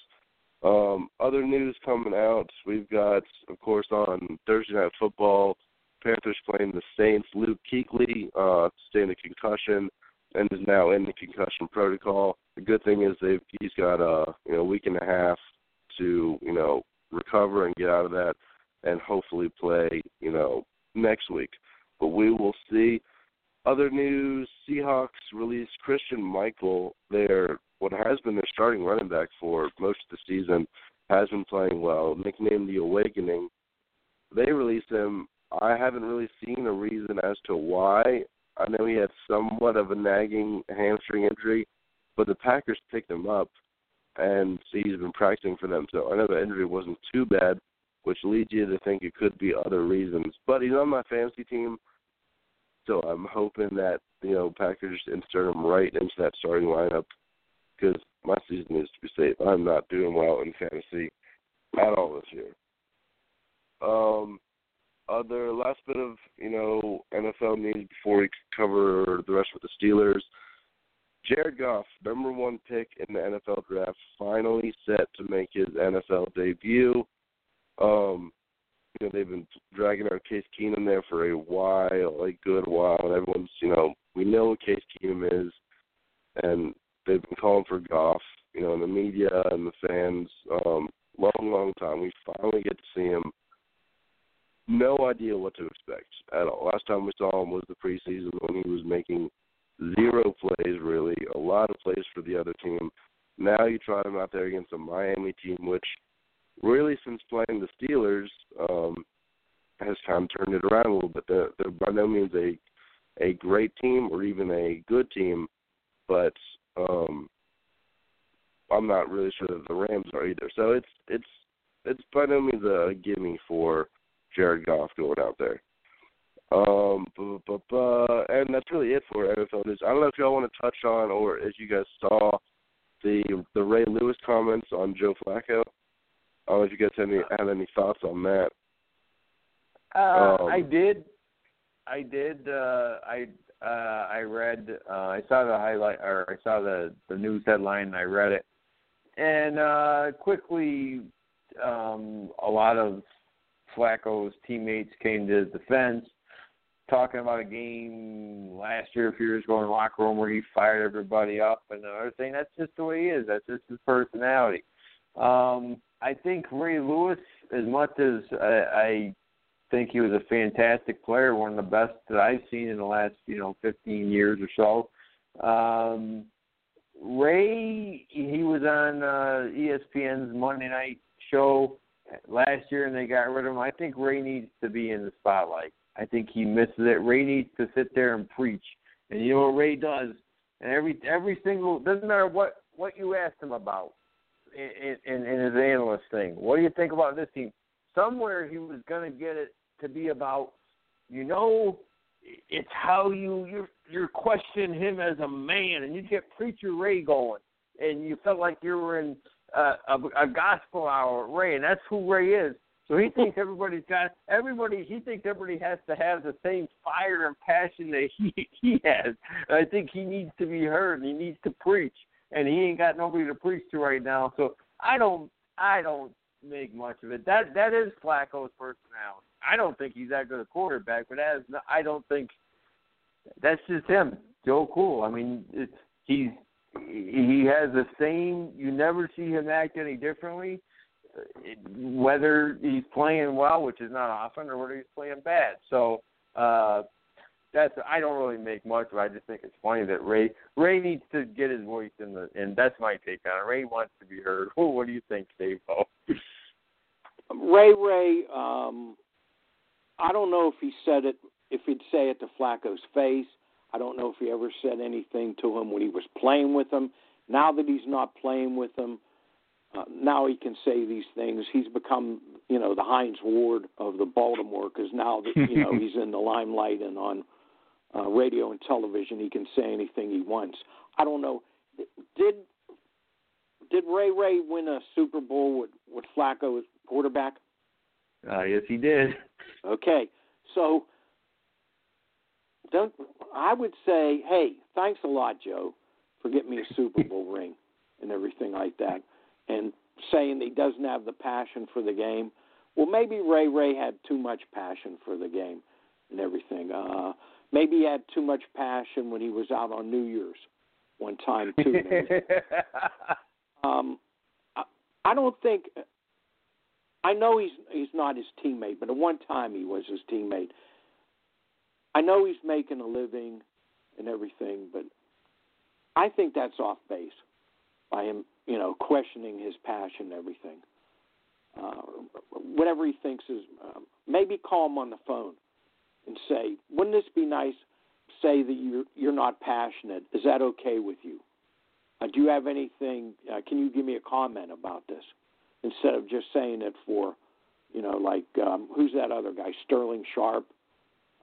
Um, other news coming out, we've got, of course, on Thursday Night Football, Panthers playing the Saints. Luke Kuechly uh, sustained a concussion and is now in the concussion protocol. The good thing is they've he's got a you know week and a half to you know recover and get out of that, and hopefully play you know next week. But we will see. Other news: Seahawks released Christine Michael, their what has been their starting running back for most of the season, has been playing well. Nicknamed the Awakening, they released him. I haven't really seen a reason as to why. I know he had somewhat of a nagging hamstring injury, but the Packers picked him up, and he's been practicing for them. So I know the injury wasn't too bad, which leads you to think it could be other reasons. But he's on my fantasy team, so I'm hoping that you know Packers insert him right into that starting lineup because my season is to be safe. I'm not doing well in fantasy at all this year. Um, other last bit of you know NFL news before we cover the rest with the Steelers. Jared Goff, number one pick in the NFL draft, finally set to make his NFL debut. Um, you know they've been dragging out Case Keenum there for a while, a good while, and everyone's you know we know what Case Keenum is, and they've been calling for Goff, you know, in the media and the fans, um, long, long time. We finally get to see him. No idea what to expect at all. Last time we saw him was the preseason when he was making zero plays, really, a lot of plays for the other team. Now you try him out there against a Miami team, which really, since playing the Steelers, um, has kind of turned it around a little bit. They're, they're by no means a a great team or even a good team, but um, I'm not really sure that the Rams are either. So it's it's it's by no means a gimme for Jared Goff going out there. Um, and that's really it for NFL news. I don't know if y'all want to touch on, or as you guys saw, the the Ray Lewis comments on Joe Flacco. I don't know if you guys have any have any thoughts on that. Uh, Um, I did. I did. Uh, I uh, I read. Uh, I saw the highlight, or I saw the the news headline, and I read it. And uh, quickly, um, a lot of Flacco's teammates came to his defense, talking about a game last year, a few years ago in the locker room where he fired everybody up, and were saying that's just the way he is. That's just his personality. Um, I think Ray Lewis, as much as I, I think he was a fantastic player, one of the best that I've seen in the last, you know, 15 years or so. Um, Ray, he was on uh, ESPN's Monday night show last year, and they got rid of him. I think Ray needs to be in the spotlight. I think he misses it. Ray needs to sit there and preach, and you know what Ray does. And every every single doesn't matter what what you ask him about in, in, in his analyst thing. What do you think about this team? Somewhere he was going to get it to be about, you know, it's how you you're you're questioning him as a man, and you get preacher Ray going, and you felt like you were in uh, a, a gospel hour Ray, and that's who Ray is. So he thinks everybody's got everybody. He thinks everybody has to have the same fire and passion that he he has. I think he needs to be heard. and He needs to preach, and he ain't got nobody to preach to right now. So I don't I don't make much of it. That that is Flacco's personality. I don't think he's that good a quarterback, but that is not, I don't think that's just him. Joe Cool. I mean, it's, he's he has the same. You never see him act any differently, whether he's playing well, which is not often, or whether he's playing bad. So uh, that's I don't really make much it. I just think it's funny that Ray Ray needs to get his voice in the, and that's my take on it. Ray wants to be heard. What do you think, Dave? Ray Ray, um, I don't know if he said it, if he'd say it to Flacco's face. I don't know if he ever said anything to him when he was playing with him. Now that he's not playing with him, uh, now he can say these things. He's become, you know, the Hines Ward of the Baltimore because now that you know he's in the limelight and on uh, radio and television, he can say anything he wants. I don't know. Did did Ray Ray win a Super Bowl with with Flacco as quarterback? Uh, yes, he did. Okay, so don't I would say, hey, thanks a lot, Joe, for getting me a Super Bowl ring and everything like that, and saying he doesn't have the passion for the game. Well, maybe Ray Ray had too much passion for the game and everything. Uh, maybe he had too much passion when he was out on New Year's one time too. um, I, I don't think. I know he's he's not his teammate, but at one time he was his teammate. I know he's making a living and everything, but I think that's off base by him, you know, questioning his passion and everything. Uh, whatever he thinks is, um, maybe call him on the phone and say, "Wouldn't this be nice? Say that you're you're not passionate. Is that okay with you? Uh, do you have anything? Uh, can you give me a comment about this instead of just saying it for, you know, like um, who's that other guy, Sterling Sharpe,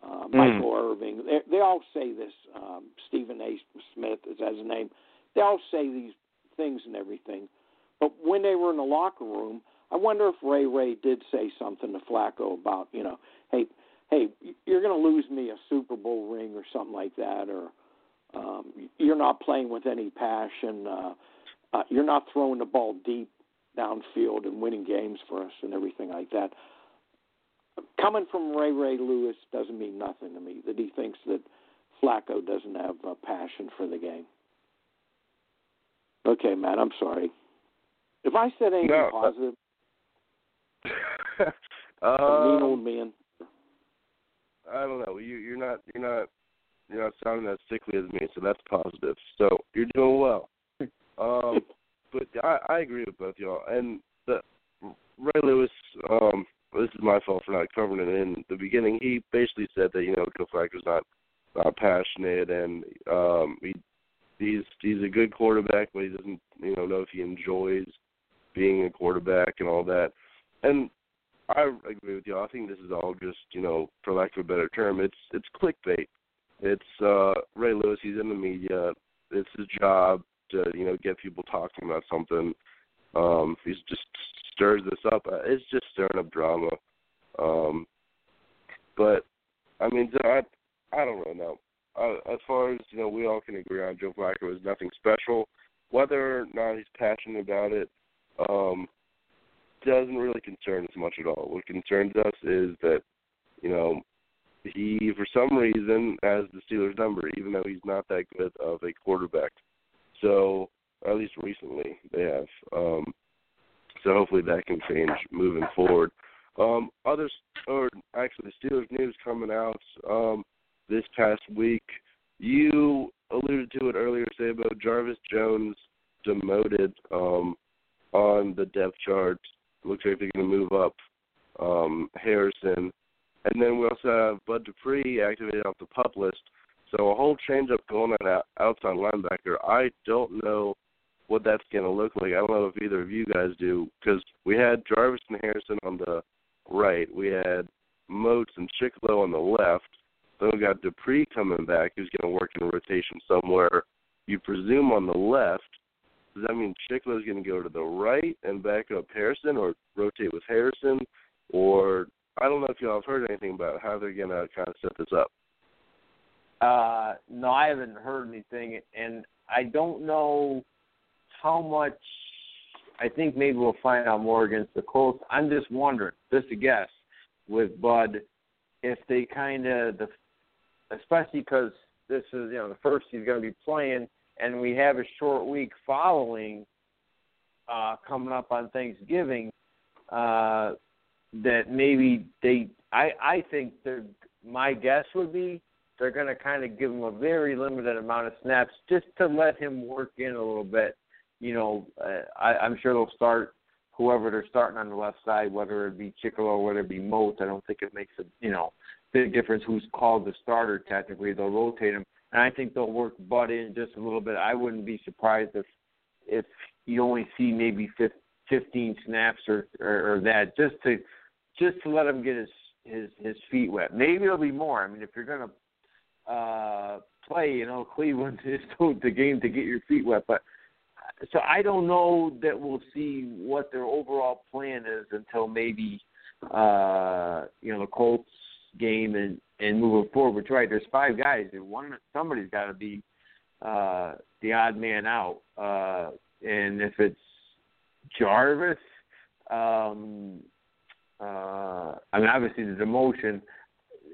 uh, Michael Irvin? They, they all say this. Um, Stephen A. Smith is as his name. They all say these things and everything, but when they were in the locker room, I wonder if Ray Ray did say something to Flacco about, you know, hey, hey, you're going to lose me a Super Bowl ring or something like that, or um, you're not playing with any passion. Uh, uh, you're not throwing the ball deep downfield and winning games for us and everything like that. Coming from Ray Ray Lewis doesn't mean nothing to me. That he thinks that Flacco doesn't have a passion for the game. Okay, Matt, I'm sorry. If I said anything No, positive, um, mean old man. I don't know. You, you're not. You're not. You're not sounding as sickly as me, so that's positive. So you're doing well. Um, but I, I agree with both y'all. And the Ray Lewis. Um, this is my fault for not covering it in the beginning. He basically said that you know Joe Flacco's not not passionate, and um, he he's he's a good quarterback, but he doesn't you know know if he enjoys being a quarterback and all that. And I agree with you. I think this is all just, you know, for lack of a better term, it's it's clickbait. It's uh Ray Lewis, he's in the media. It's his job to, you know, get people talking about something. Um, he's just stirs this up. Uh, It's just stirring up drama. Um but I mean I I don't really know. Uh, as far as, you know, we all can agree on Joe Flacco is nothing special. Whether or not he's passionate about it, um, doesn't really concern us much at all. What concerns us is that, you know, he for some reason has the Steelers number, even though he's not that good of a quarterback. So at least recently they have. Um, so hopefully that can change moving forward. Um, others, or actually, Steelers news coming out um, this past week. You alluded to it earlier, Sabo. Jarvis Jones demoted um, on the depth chart. Looks like they're going to move up um, Harrison. And then we also have Bud Dupree activated off the pup list. So a whole change up going on out- outside linebacker. I don't know what that's going to look like. I don't know if either of you guys do because we had Jarvis and Harrison on the right. We had Moats and Chickillo on the left. Then we got Dupree coming back who's going to work in rotation somewhere. You presume on the left. Does that mean Chickillo's going to go to the right and back up Harrison or rotate with Harrison? Or I don't know if y'all have heard anything about how they're going to kind of set this up. Uh, no, I haven't heard anything, and I don't know how much. I think maybe we'll find out more against the Colts. I'm just wondering, just a guess, with Bud, if they kind of the, especially because this is you know the first he's going to be playing, and we have a short week following, uh, coming up on Thanksgiving, uh, that maybe they. I I think they're. My guess would be they're going to kind of give him a very limited amount of snaps just to let him work in a little bit. You know, uh, I, I'm sure they'll start whoever they're starting on the left side, whether it be Chickillo or whether it be Moat. I don't think it makes a you know big difference who's called the starter. Technically, they'll rotate him, and I think they'll work Bud in just a little bit. I wouldn't be surprised if if you only see maybe 15 snaps or, or or that just to just to let him get his his his feet wet. Maybe it'll be more. I mean, if you're gonna uh play, you know, Cleveland is the game to get your feet wet, but so I don't know that we'll see what their overall plan is until maybe uh you know the Colts game and and moving forward. But right, there's five guys and one somebody's got to be uh the odd man out. Uh and if it's Jarvis um uh I mean obviously the demotion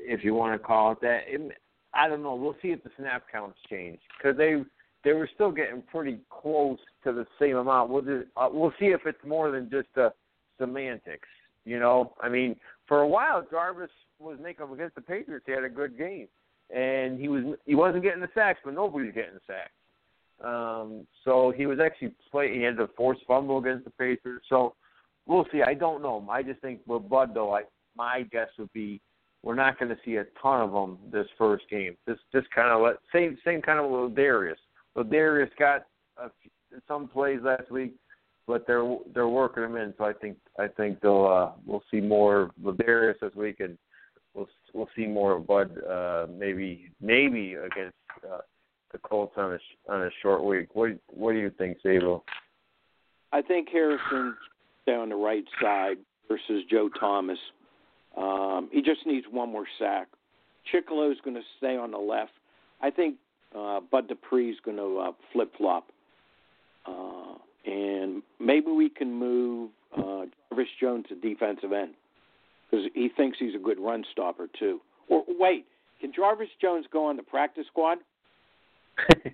if you want to call it that. It, I don't know. We'll see if the snap counts change because they they were still getting pretty close to the same amount. We'll just, uh, we'll see if it's more than just the semantics. You know, I mean, for a while Jarvis was making them against the Patriots. He had a good game, and he was he wasn't getting the sacks, but nobody was getting sacks. Um, so he was actually play. He had the forced fumble against the Patriots. So we'll see. I don't know. I just think with Bud though, I my guess would be we're not going to see a ton of them this first game. This this kind of same same kind of Ladarius. So Darius got a, some plays last week, but they're they're working them in. So I think I think they'll uh, we'll see more of Darius this week, and we'll we'll see more of Bud uh, maybe maybe against uh, the Colts on a on a short week. What what do you think, Sabo? I think Harrison stay on the right side versus Joe Thomas. Um, he just needs one more sack. Chickillo's going to stay on the left. I think uh, Bud Dupree's going to uh, flip flop, uh, and maybe we can move uh, Jarvis Jones to defensive end because he thinks he's a good run stopper too. Or wait, can Jarvis Jones go on the practice squad?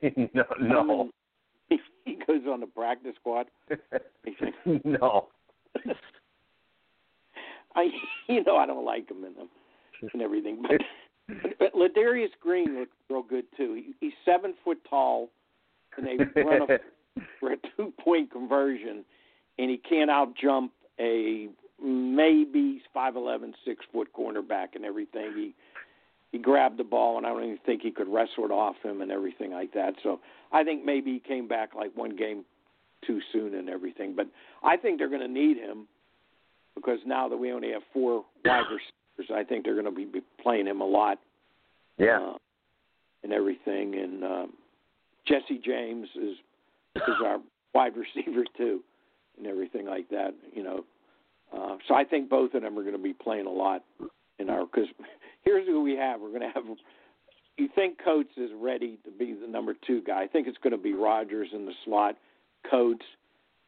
no, no. he goes on the practice squad. no. I, you know, I don't like him in them and everything, but but Ladarius Green looks real good too. He, he's seven foot tall, and they run a, for a two point conversion, and he can't out jump a maybe five eleven six foot cornerback and everything. He he grabbed the ball, and I don't even think he could wrestle it off him and everything like that. So I think maybe he came back like one game too soon and everything. But I think they're going to need him because now that we only have four wide receivers, I think they're going to be playing him a lot. Yeah. Uh, and everything, and um, Jesse James is is our wide receiver too, and everything like that. You know, uh, so I think both of them are going to be playing a lot in our because here's who we have. We're going to have. You think Coates is ready to be the number two guy? I think it's going to be Rogers in the slot, Coates,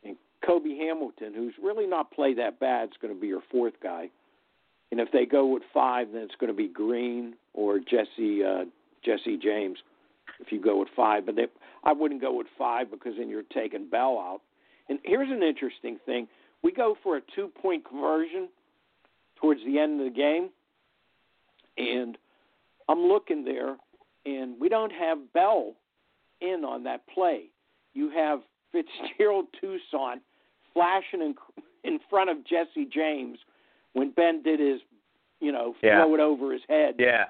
and Cobi Hamilton, who's really not played that bad, is going to be your fourth guy. And if they go with five, then it's going to be Green or Jesse uh, Jesse James. If you go with five, but they, I wouldn't go with five because then you're taking Bell out. And here's an interesting thing: we go for a two-point conversion towards the end of the game, and I'm looking there, and we don't have Bell in on that play. You have Fitzgerald Toussaint flashing in, in front of Jesse James when Ben did his, you know, Yeah. throw it over his head. Yeah.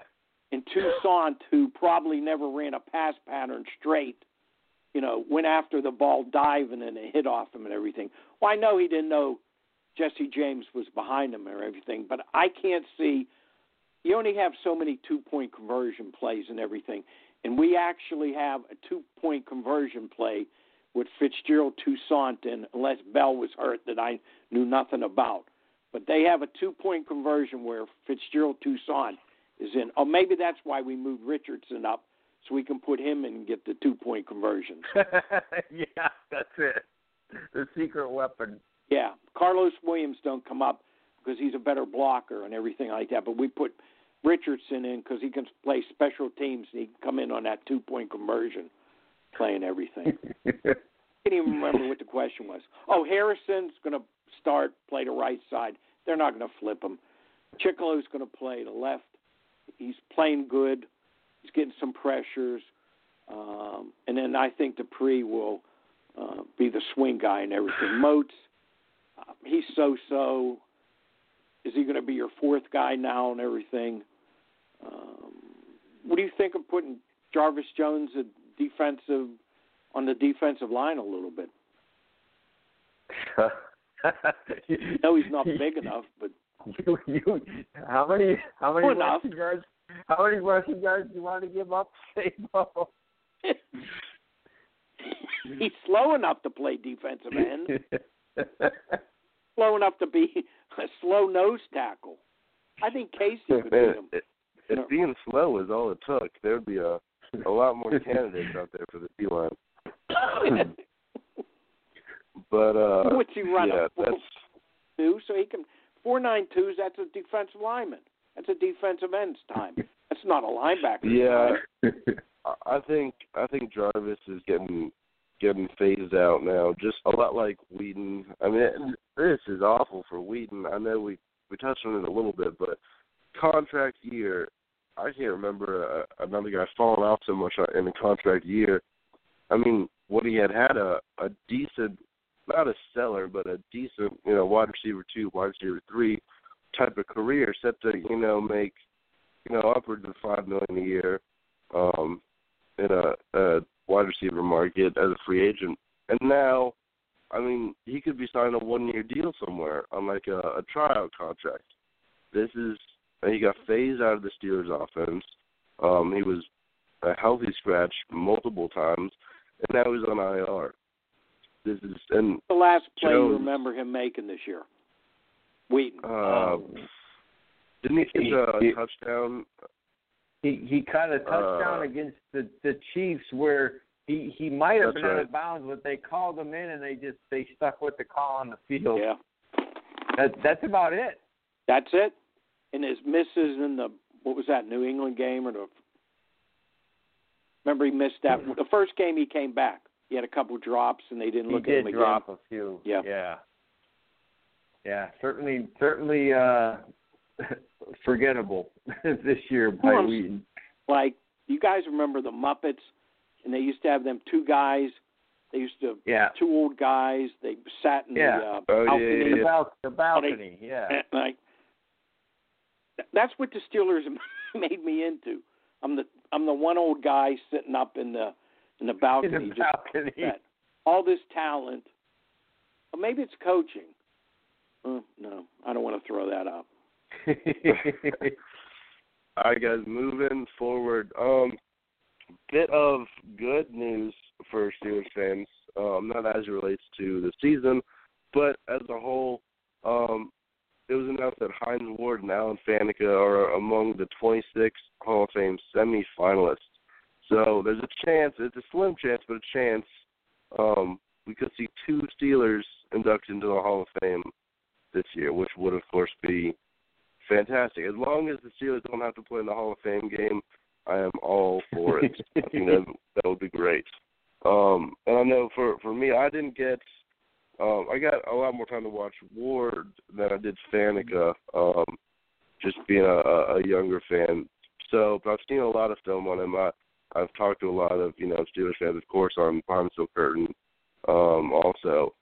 And Toussaint, who probably never ran a pass pattern straight, you know, went after the ball diving and it hit off him and everything. Well, I know he didn't know Jesse James was behind him or everything, but I can't see. You only have so many two point conversion plays and everything. And we actually have a two point conversion play with Fitzgerald Toussaint in, unless Bell was hurt that I knew nothing about. But they have a two point conversion where Fitzgerald Toussaint is in. Oh, maybe that's why we moved Richardson up so we can put him in and get the two point conversion. yeah, that's it. The secret weapon. Yeah, Carlos Williams don't come up because he's a better blocker and everything like that. But we put Richardson in because he can play special teams and he can come in on that two point conversion, playing everything. I can't even remember what the question was. Oh, Harrison's going to start play the right side. They're not going to flip him. Chickillo's going to play the left. He's playing good. He's getting some pressures. Um, and then I think Dupree will uh, be the swing guy and everything. Moats, uh, he's so-so. Is he going to be your fourth guy now and everything? Um, what do you think of putting Jarvis Jones at defensive on the defensive line a little bit? no, he's not big enough, but you, you, how many how many Well, enough. rushing yards how many rushing yards do you want to give up, Sabo? he's slow enough to play defensive end. slow enough to be a slow nose tackle. I think Casey could beat him. if, if being slow is all it took, there'd be a a lot more candidates out there for the D line. But uh, What's he run? yeah, a that's two, so he can four nine twos. That's a defensive lineman. That's a defensive end's time. That's not a linebacker. yeah. I- think I think Jarvis is getting getting phased out now, just a lot like Wheaton. I mean, this is awful for Wheaton. I know we we touched on it a little bit, but contract year, I can't remember uh, another guy falling off so much in a contract year. I mean, what he had had a a decent, not a stellar, but a decent, you know, wide receiver two, wide receiver three type of career, set to you know make, you know, upwards of five million a year. Um, in a, a wide receiver market as a free agent. And now, I mean, he could be signing a one year deal somewhere on like a, a tryout contract. This is and he got phased out of the Steelers offense. Um, he was a healthy scratch multiple times, and now he's on IR. This is and the last play you remember him making this year? Wheaton. uh, Um, didn't he he- a he- touchdown? he he caught a touchdown Uh, against the the Chiefs where he he might have That's been out of bounds, but they called him in and they just they stuck with the call on the field. yeah, That that's about it. that's it. And his misses in the what was that New England game or the? Remember he missed that the first game he came back. He had a couple drops and they didn't He look did at him drop again. a few. Yeah. Yeah. Yeah, certainly certainly uh forgettable this year by Well, Wheaton. Like you guys remember the Muppets, and they used to have them two guys. They used to Yeah. two old guys. They sat in Yeah. the uh, Oh, balcony. yeah, The, yeah. bal- the balcony, yeah. Like that's what the Steelers made me into. I'm the I'm the one old guy sitting up in the in the In balcony. the balcony. that. all this talent. Or maybe it's coaching. Uh, no, I don't want to throw that up. All right, guys, moving forward. Um, bit of good news for Steelers fans, um, not as it relates to the season, but as a whole. Um, it was announced that Hines Ward and Alan Faneca are among the 26 Hall of Fame semifinalists. So there's a chance, it's a slim chance, but a chance um, we could see two Steelers inducted into the Hall of Fame this year, which would, of course, be fantastic. As long as the Steelers don't have to play in the Hall of Fame game, I am all for it. I think that that would be great. Um, and I know for for me, I didn't get. Um, I got a lot more time to watch Ward than I did Faneca. Um, just being a a younger fan. So, but I've seen a lot of film on him. I I've talked to a lot of you know Steelers fans, of course, on Behind the Curtain, um, also,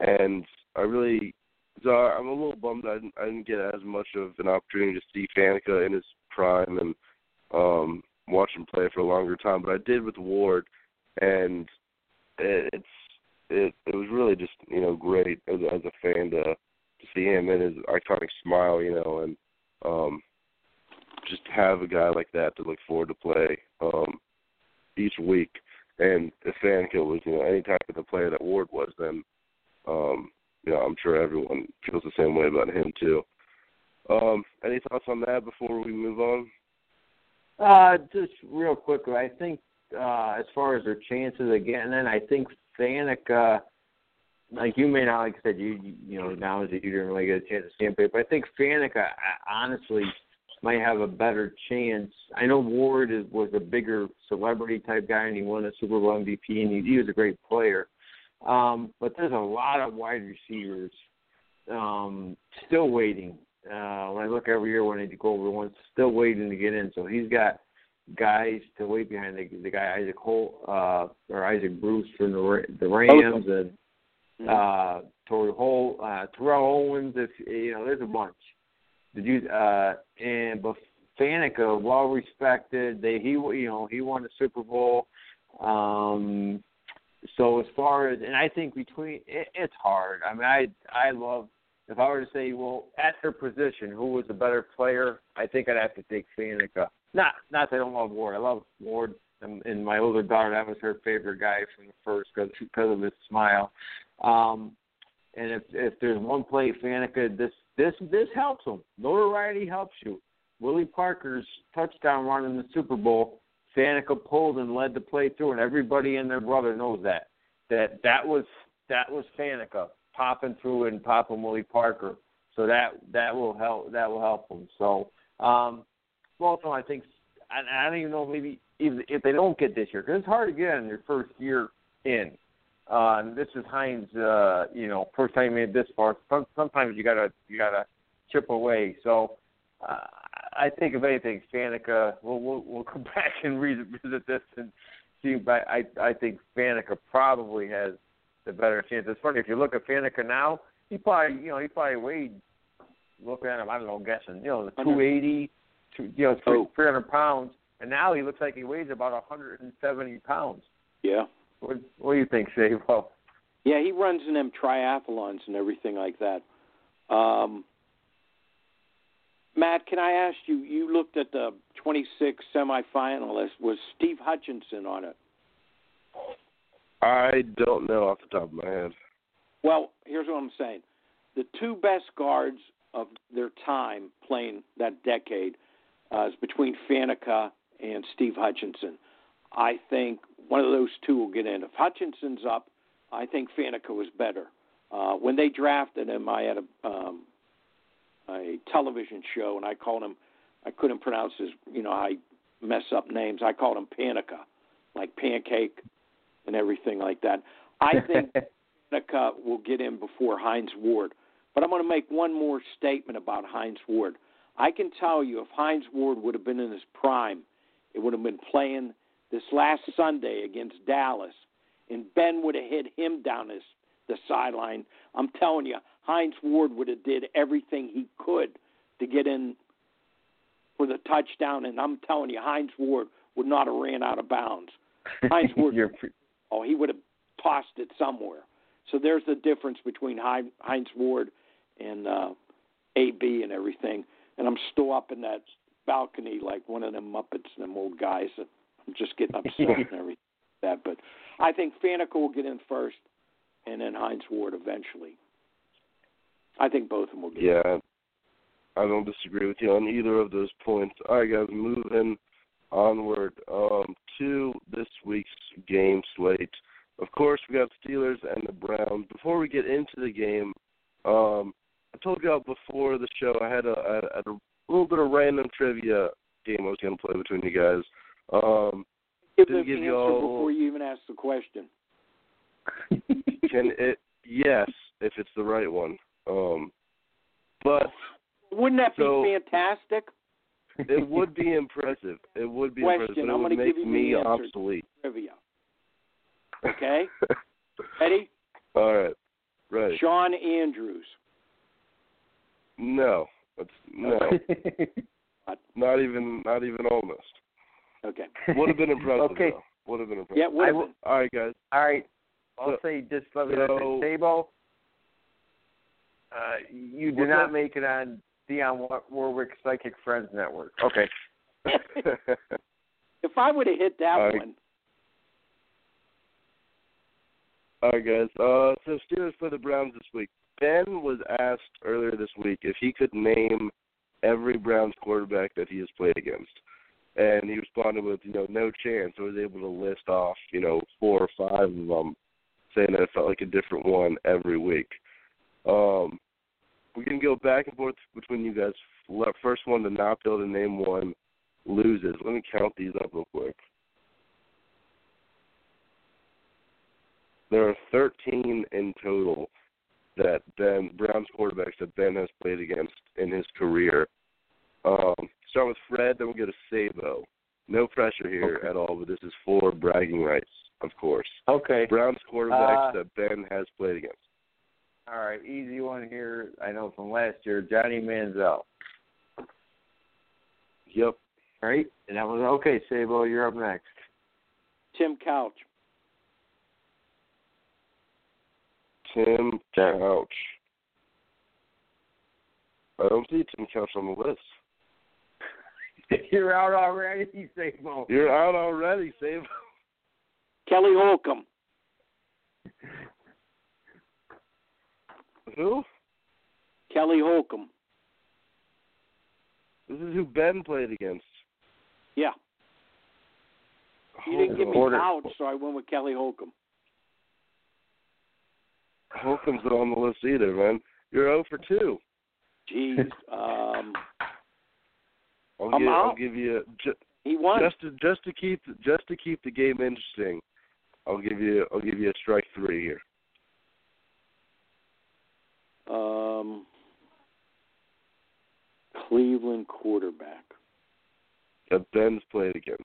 and I really so I'm a little bummed I didn't, I didn't get as much of an opportunity to see Faneca in his prime and um, watch him play for a longer time, but I did with Ward, and it, it's it it was really just you know great as as a fan to to see him in his iconic smile, you know, and um, just have a guy like that to look forward to play um, each week. And if Faneca was you know any type of the player that Ward was, then um, you know, I'm sure everyone feels the same way about him too. Um, any thoughts on that before we move on? Uh, just real quickly, I think uh, as far as their chances of getting in, I think Faneca, like you may not, like I said, you you know now that you didn't really get a chance to see him play, but I think Faneca honestly might have a better chance. I know Ward is, was a bigger celebrity type guy, and he won a Super Bowl MVP, and he, he was a great player. Um, but there's a lot of wide receivers um, still waiting. Uh, when I look every year when I go over one, still waiting to get in. So he's got guys to wait behind the, the guy Isaac Holt uh, or Isaac Bruce from the the Rams and uh, Torry Holt, uh, Terrell Owens. If you know, there's a bunch. Did you? Uh, and but Faneca, well respected. They he you know he won the Super Bowl. Um, so as far as and I think between it, it's hard. I mean, I I love if I were to say, well, at their position, who was the better player? I think I'd have to take Faneca. Not not that I don't love Ward. I love Ward, and, my older daughter that was her favorite guy from the first because because of his smile. Um, and if if there's one play, Faneca, this this this helps them. Notoriety helps you. Willie Parker's touchdown run in the Super Bowl, Faneca pulled and led the play through, and everybody and their brother knows that. That that was that was Faneca popping through and popping Willie Parker. So that that will help that will help them. So um Baltimore, I think I, I don't even know maybe if, if they don't get this year because it's hard to get in your first year in. Uh, and this is Hines, uh, you know, first time made this far. Some, sometimes you gotta you gotta chip away. So uh, I think if anything, Faneca. We'll, we'll we'll come back and revisit this and see. But I I think Faneca probably has the better chance. It's funny if you look at Faneca now. He probably you know he probably weighed. Look at him. I don't know, guessing. You know, two eighty, two you know, three three hundred pounds, and now he looks like he weighs about a hundred and seventy pounds. Yeah. What, what do you think, Sabo? Yeah, he runs in them triathlons and everything like that. Um, Matt, can I ask you? You looked at the 26 semifinalists. Was Steve Hutchinson on it? I don't know off the top of my head. Well, here's what I'm saying: the two best guards of their time playing that decade uh, is between Faneca and Steve Hutchinson. I think one of those two will get in. If Hutchinson's up, I think Faneca was better. Uh, when they drafted him, I had a um, a television show, and I called him. I couldn't pronounce his. You know, I mess up names. I called him Panica, like pancake, and everything like that. I think Faneca will get in before Hines Ward. But I'm going to make one more statement about Hines Ward. I can tell you, if Hines Ward would have been in his prime, it would have been playing this last Sunday against Dallas, and Ben would have hit him down his the sideline. I'm telling you, Hines Ward would have did everything he could to get in for the touchdown, and I'm telling you, Hines Ward would not have ran out of bounds. Hines Ward, oh, he would have tossed it somewhere. So there's the difference between Hines Ward and uh, AB and everything. And I'm still up in that balcony like one of them Muppets, them old guys. And I'm just getting upset and everything like that. But I think Faneca will get in first, and then Hines Ward eventually. I think both of them will get in. yeah, in. I don't disagree with you on either of those points. All right, guys, moving onward um, to this week's game slate. Of course, we got Steelers and the Browns. Before we get into the game, um, I told y'all before the show I had a, I had a little bit of random trivia game I was going to play between you guys. Um, give the give answer y'all- before you even ask the question. can it? Yes, if it's the right one. Um, but Wouldn't that So- be fantastic? it would be impressive. It would be Question, impressive. But I'm it would gonna make give you me obsolete. Trivia. Okay. Ready? All right. Right. Sean Andrews. No. That's, no. not even. Not even almost. Okay. Would have been impressive. Okay. Though. Would have been impressive. Yeah, would have been. All right, guys. All right. I'll So- say just let me so- know. Sabo, uh, you did not that? make it on Dionne Warwick Psychic Friends Network. Okay. if I would have hit that All right. one, All right, guys. Uh, so Steelers play the Browns this week. Ben was asked earlier this week if he could name every Browns quarterback that he has played against, and he responded with, you know, no chance. I was able to list off, you know, four or five of them, saying that it felt like a different one every week. Um, we can go back and forth between you guys. First one to not be able to name one loses. Let me count these up real quick. There are 13 in total that Ben Browns quarterbacks that Ben has played against in his career. Um, start with Fred, then we'll go to Sabo. No pressure here Okay. at all, but this is for bragging rights, of course. Okay. Browns quarterbacks Uh, that Ben has played against. All right. Easy one here. I know from last year, Johnny Manziel. Yep. Right? And that was okay. Sabo, you're up next. Tim Couch. Tim Couch. I don't see Tim Couch on the list. You're out already, Sabo. You're out already, Save. Kelly Holcomb. Who? Kelly Holcomb. This is who Ben played against. Yeah. You didn't give me Order. out, so I went with Kelly Holcomb. Holcomb's not on the list either, man. You're 0 for 2. Jeez. Um, I'll I'm give, I'll give you ju- he won. just to just to keep just to keep the game interesting. I'll give you I'll give you a strike three here. Um, Cleveland quarterback. That Ben's played against.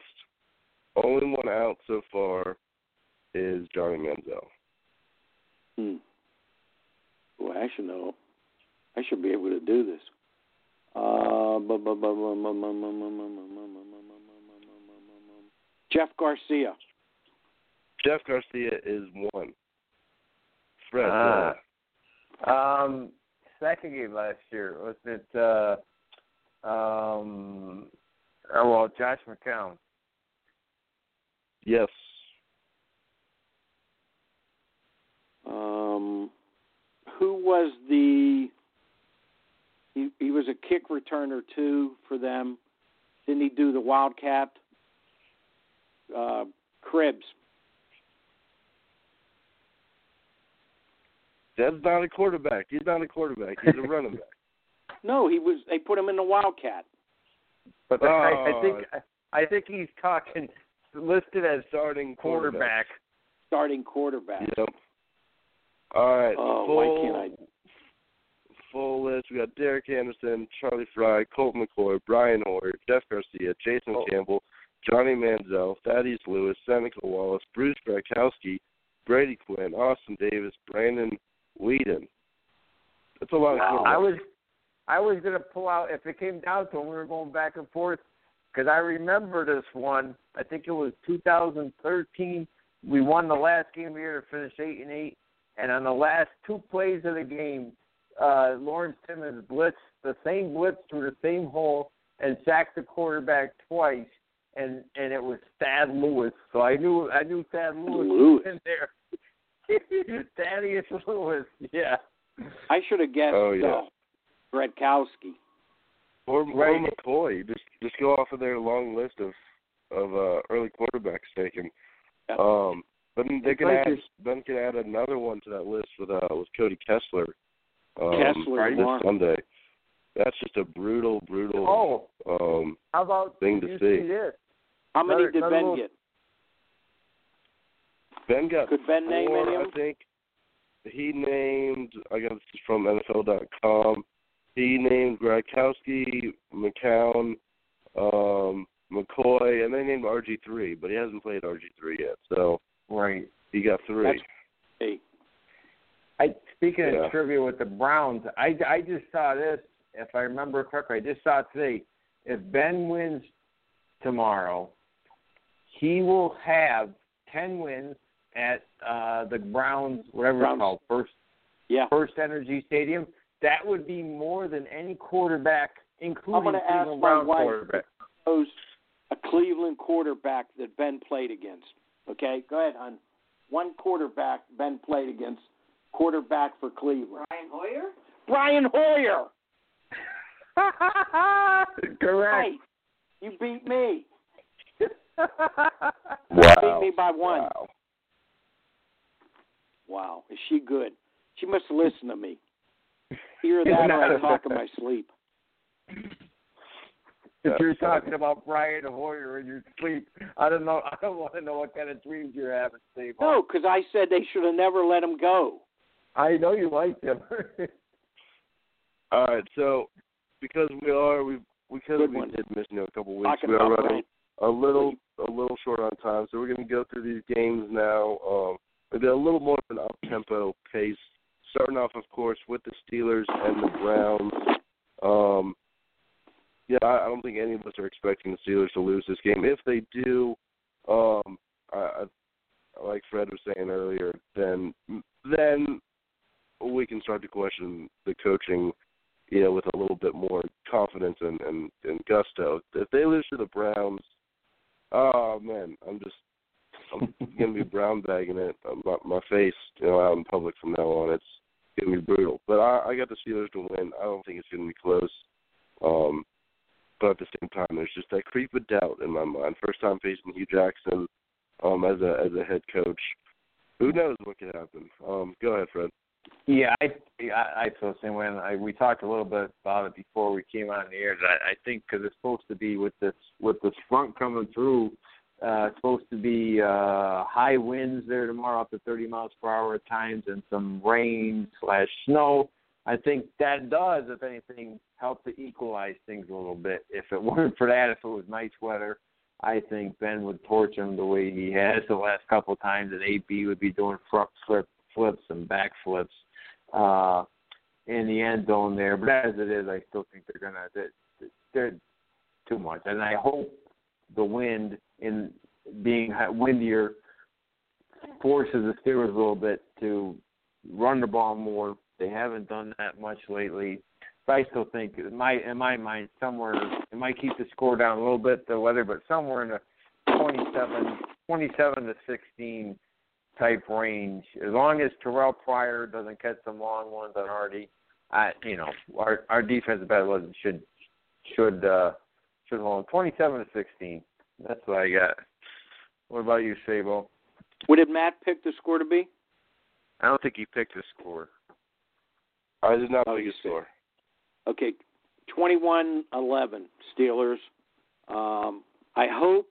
Only one out so far is Johnny Manziel. Hmm. Boy, I should know. I should be able to do this. Jeff Garcia. Jeff Garcia is one. Fred, Ah. uh, Um, second game last year was it? Uh, um, oh well, Josh McCown. yes. Um, who was the? He he was a kick returner too for them. Didn't he do the Wildcat? Uh, Cribbs. That's not a quarterback. He's not a quarterback. He's a running back. No, he was. They put him in the Wildcat. But I, I Oh. think I think he's talking listed as Starting quarterback. starting quarterback. Yep. All right. Oh, full, why can't Full list. We got Derek Anderson, Charlie Frye, Colt McCoy, Brian Hoyer, Jeff Garcia, Jason Oh. Campbell, Johnny Manziel, Thaddeus Lewis, Seneca Wallace, Bruce Gradkowski, Brady Quinn, Austin Davis, Brandon Weeden. That's a lot Wow. of I was I was gonna pull out if it came down to it, we were going back and forth because I remember this one. I think it was 2013. We won the last game of the year to finish eight and eight, and on the last two plays of the game, uh, Lawrence Timmons blitzed the same blitz through the same hole and sacked the quarterback twice, and and it was Thad Lewis. So I knew I knew Thad Lewis, Lewis. was in there. Thaddeus Lewis, yeah. I should have guessed. Oh, yeah. uh, Gradkowski. Or, Right. or McCoy. Just just go off of their long list of of uh, early quarterbacks taken. Yep. Um, but they It's can like add this- Ben can add another one to that list with uh with Cody Kessler. Um, Kessler, this Mark. Sunday. That's just a brutal, brutal Oh, um how about Thing to you see. this? How many Another- did Ben little- get? Ben got Could Ben name four, any of I think. He named I guess this is from NFL.com. He named Gradkowski, McCown, um, McCoy, and they named RG three, but he hasn't played RG three yet. So Right. he got three. That's- Hey, I speaking Yeah. of trivia with the Browns, I I just saw this. If I remember correctly, I just saw it today. If Ben wins tomorrow, he will have ten wins at uh the Browns, whatever Browns. it's called, first yeah. First Energy Stadium. That would be more than any quarterback, including gonna ask Cleveland Brown wife. quarterback. Knows a Cleveland quarterback that Ben played against. Okay, go ahead, hon. One quarterback Ben played against. Quarterback for Cleveland. Brian Hoyer. Brian Hoyer. Correct. Right. You beat me. wow. You Beat me by one. Wow. Wow, is she good? She must listen to me. Either that or I talk in my sleep. If you're talking about Brian Hoyer in your sleep, I don't know. I don't want to know what kind of dreams you're having, Steve. No, because I said they should have never let him go. I know you like them. All right, so because we are we because Good we one. did miss you know, a couple weeks, we are running a little a little short on time, so we're going to go through these games now. Um, they're a little more of an up tempo pace. Starting off, of course, with the Steelers and the Browns. Um, yeah, I, I don't think any of us are expecting the Steelers to lose this game. If they do, um, I, I, like Fred was saying earlier, then then we can start to question the coaching, you know, with a little bit more confidence and and, and gusto. If they lose to the Browns, oh man, I'm just I'm gonna be brown bagging it uh, my, my face, you know, out in public from now on. It's gonna be brutal. But I, I got the Steelers to win. I don't think it's gonna be close. Um, but at the same time, there's just that creep of doubt in my mind. First time facing Hue Jackson um, as a as a head coach. Who knows what could happen? Um, go ahead, Fred. Yeah, I I, feel the same way. And I, we talked a little bit about it before we came on the air. I, I think because it's supposed to be with this with this front coming through, uh, it's supposed to be uh, high winds there tomorrow, up to 30 miles per hour at times, and some rain slash snow. I think that does, if anything, help to equalize things a little bit. If it weren't for that, if it was nice weather, I think Ben would torch him the way he has the last couple of times, and AB would be doing front flip flips and back flips uh, in the end zone there. But as it is, I still think they're gonna they're, they're too much, and I hope the wind in being windier forces the Steelers a little bit to run the ball more. They haven't done that much lately. But I still think, in my in my mind, somewhere it might keep the score down a little bit, the weather, but somewhere in the 27, 27 to 16 type range. As long as Terrelle Pryor doesn't catch some long ones on Artie, I you know our our defensive battle should should uh, should hold 27 to 16. That's what I got. What about you, Sabo? What did Matt pick the score to be? I don't think he picked a score. I did not Oh, pick you a score. Okay, 21-11 Steelers. Um, I hope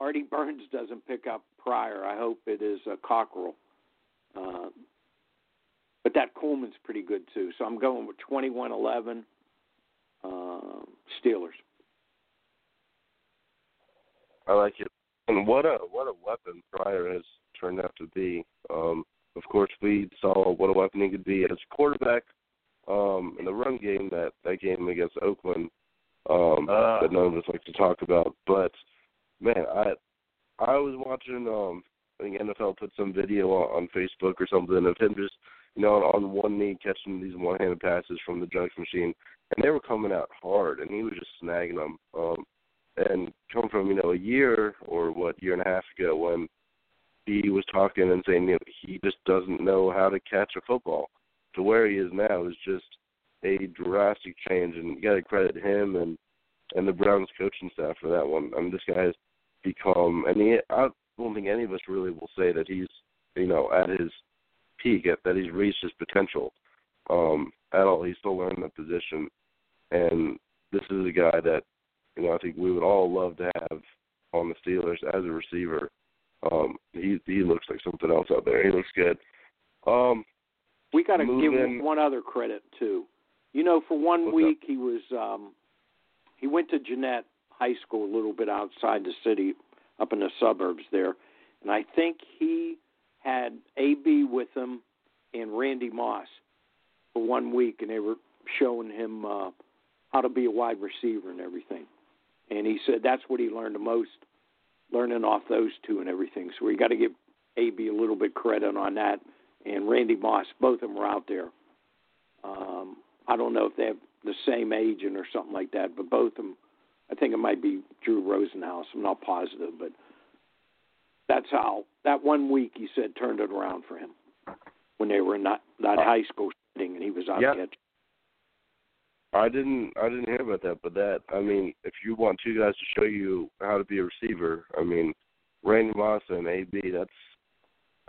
Artie Burns doesn't pick up Pryor. I hope it is uh, Cockrell. Uh, but that Coleman's pretty good too. So I'm going with 21-11 uh, Steelers. I like it. And what a what a weapon Pryor has turned out to be. Um, of course, we saw what a weapon he could be as quarterback um, in the run game. That that game against Oakland um, Uh. that none of us like to talk about. But man, I I was watching. Um, I think NFL put some video on, on Facebook or something of him just you know on, on one knee catching these one-handed passes from the junction machine, and they were coming out hard, and he was just snagging them. Um, and come from you know a year or what year and a half ago when he was talking and saying you know, he just doesn't know how to catch a football to where he is now is just a drastic change and you got to credit him and and the Browns coaching staff for that one. I mean this guy has become and he I don't think any of us really will say that he's you know at his peak at, that he's reached his potential um at all. He's still learning the position and this is a guy that you know, I think we would all love to have on the Steelers as a receiver. Um, he he looks like something else out there. He looks good. Um, We got to give him one other credit too. You know, for one What's week he was um he went to Jeannette High School a little bit outside the city, up in the suburbs there, and I think he had AB with him and Randy Moss for one week, and they were showing him uh, how to be a wide receiver and everything. And he said that's what he learned the most, learning off those two and everything. So we got to give AB a little bit credit on that and Randy Moss. Both of them were out there. Um, I don't know if they have the same agent or something like that, but both of them. I think it might be Drew Rosenhaus. I'm not positive, but that's how that one week he said turned it around for him when they were in that that high school setting and he was out Yep. catching. I didn't I didn't hear about that, but that I mean, if you want two guys to show you how to be a receiver, I mean, Randy Moss and AB, that's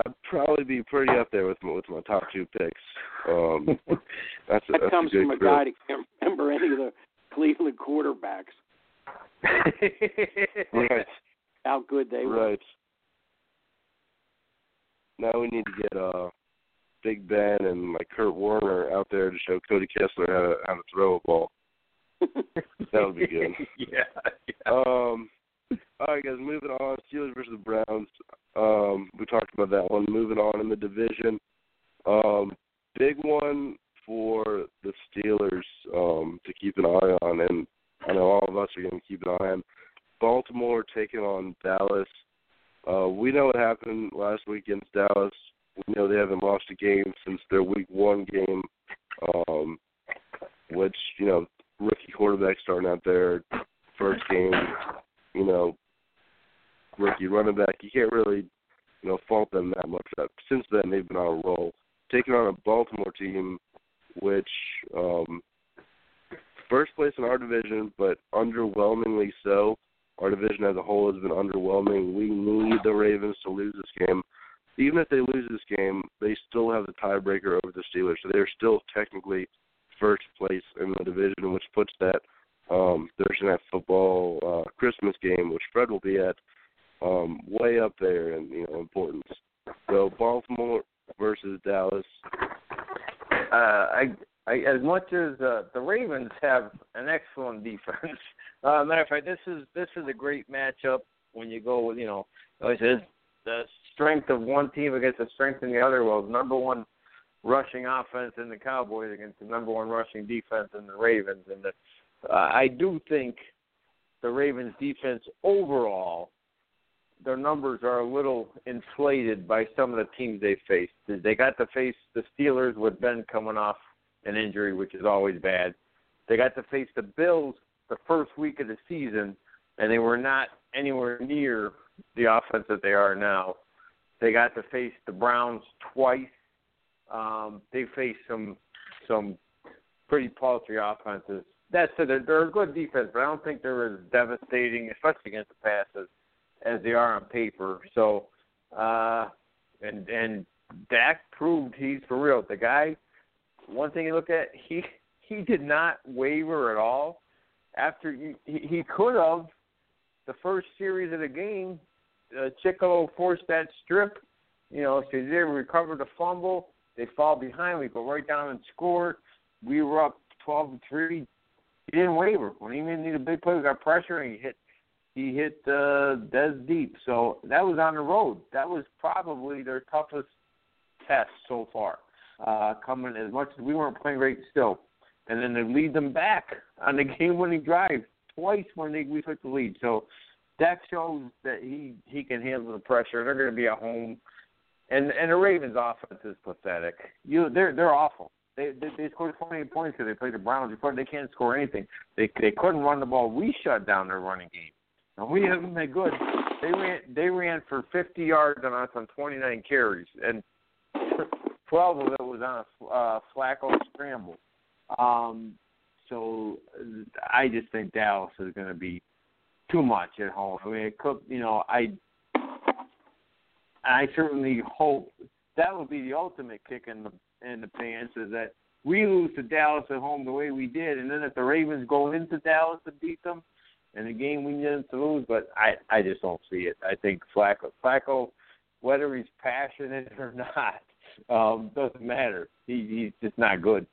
I'd probably be pretty up there with my, with my top two picks. Um, that's a, That that's comes a good from a group. guy that can't remember any of the Cleveland quarterbacks. Right, How good they were. right. Now we need to get uh Big Ben and like Kurt Warner out there to show Cody Kessler how to how to throw a ball. That would be good. yeah. yeah. Um, all right, guys. Moving on. Steelers versus the Browns. Um, we talked about that one. Moving on in the division. Um, big one for the Steelers um, to keep an eye on, and I know all of us are going to keep an eye on. Taking Dallas. Uh, we know what happened last week against Dallas. we know they haven't lost a game since their week one game, um, which you know rookie quarterback starting out there, first game, you know, rookie running back. You can't really you know fault them that much. Since then, they've been on a roll, taking on a Baltimore team, which um, first place in our division, but underwhelmingly so. Our division as a whole has been underwhelming. We need the Ravens to lose this game. Even if they lose this game, they still have the tiebreaker over the Steelers, so they're still technically first place in the division, which puts that um, Thursday night football uh, Christmas game, which Fred will be at, um, way up there in you know importance. So Baltimore versus Dallas. Uh, I, I, as much as uh, the Ravens have an excellent defense. Uh, matter of fact, this is this is a great matchup when you go with you know, like I said, the strength of one team against the strength in the other. Well, number one rushing offense in the Cowboys against the number one rushing defense in the Ravens, and the, uh, I do think the Ravens defense overall their numbers are a little inflated by some of the teams they faced. They got to face the Steelers with Ben coming off an injury, which is always bad. They got to face the Bills the first week of the season, and they were not anywhere near the offense that they are now. They got to face the Browns twice. Um, they faced some some pretty paltry offenses. That's said, they're, they're a good defense, but I don't think they're as devastating, especially against the passes, as they are on paper. So, uh, and and Dak proved he's for real. The guy, one thing you look at, he he did not waver at all. After he he could have the first series of the game, uh, Chico forced that strip. You know, so they recovered the fumble. They fall behind. We go right down and score. We were up twelve to three. He didn't waver. When he didn't need a big play, we got pressure and he hit he hit uh, Dez deep. So that was on the road. That was probably their toughest test so far. Uh, coming as much as we weren't playing great still, and then they lead them back on the game-winning drive twice when they we took the lead. So that shows that he he can handle the pressure. They're going to be at home, and and the Ravens' offense is pathetic. You they're they're awful. They they, they scored 28 points because they played the Browns before. They can't score anything. They they couldn't run the ball. We shut down their running game. And we haven't been good. They ran they ran for 50 yards on us on 29 carries, and 12 of it was on a uh, Flacco scramble. Um, so I just think Dallas is going to be too much at home. I mean, it could, you know, I I certainly hope that would be the ultimate kick in the in the pants is that we lose to Dallas at home the way we did, and then if the Ravens go into Dallas and beat them, and the game we need to lose, but I I just don't see it. I think Flacco Flacco, whether he's passionate or not, um, doesn't matter. He he's just not good.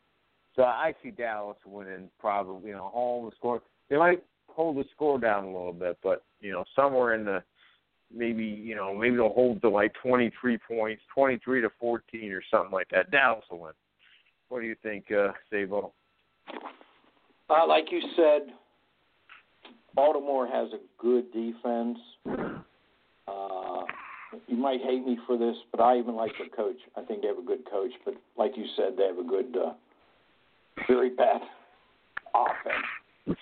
So I see Dallas winning probably, you know, home the score. They might hold the score down a little bit, but you know, somewhere in the maybe you know maybe they'll hold to like 23 points, 23 to 14 or something like that. Dallas will win. What do you think, uh, Sabo? Uh, like you said, Baltimore has a good defense. Uh, you might hate me for this, but I even like their coach. I think they have a good coach, but like you said, they have a good, uh, very bad offense.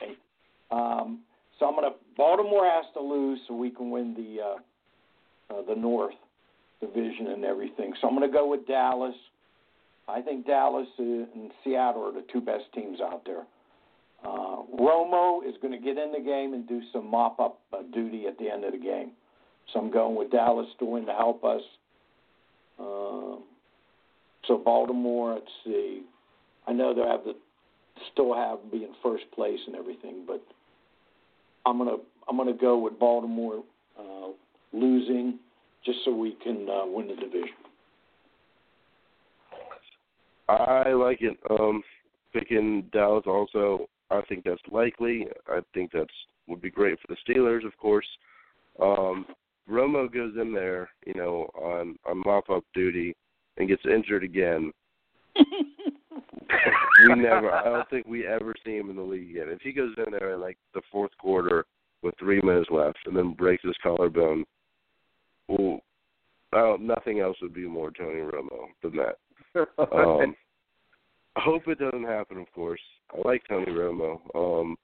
Um, so I'm gonna. Baltimore has to lose so we can win the uh, uh, the North division and everything. So I'm gonna go with Dallas. I think Dallas and Seattle are the two best teams out there. Uh, Romo is going to get in the game and do some mop up uh, duty at the end of the game. So I'm going with Dallas to win to help us. Uh, so Baltimore, let's see. I know they have the still have be in first place and everything, but I'm gonna I'm gonna go with Baltimore uh, losing just so we can uh, win the division. I like it. Um, picking Dallas also. I think that's likely. I think that's would be great for the Steelers, of course. Um, Romo goes in there, you know, on on mop up duty and gets injured again. we never. I don't think we ever see him in the league again. If he goes in there in like the fourth quarter with three minutes left and then breaks his collarbone, well, Oh, nothing else would be more Tony Romo than that. Um, I hope it doesn't happen. Of course, I like Tony Romo um,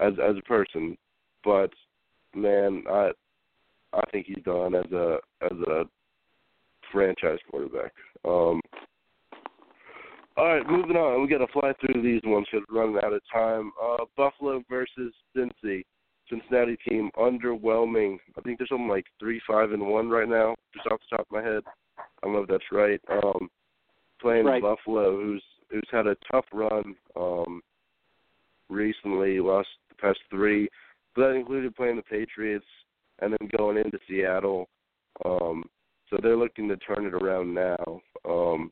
as as a person, but man, I I think he's done as a as a franchise quarterback. Um, all right, moving on. We got to fly through these ones because we're running out of time. Uh, Buffalo versus Cincy. Cincinnati team underwhelming. I think there's something like three, five, and one right now, just off the top of my head. I don't know if that's right. Um, playing Right. Buffalo, who's who's had a tough run um, recently, lost the past three, but that included playing the Patriots and then going into Seattle. Um, so they're looking to turn it around now. Um,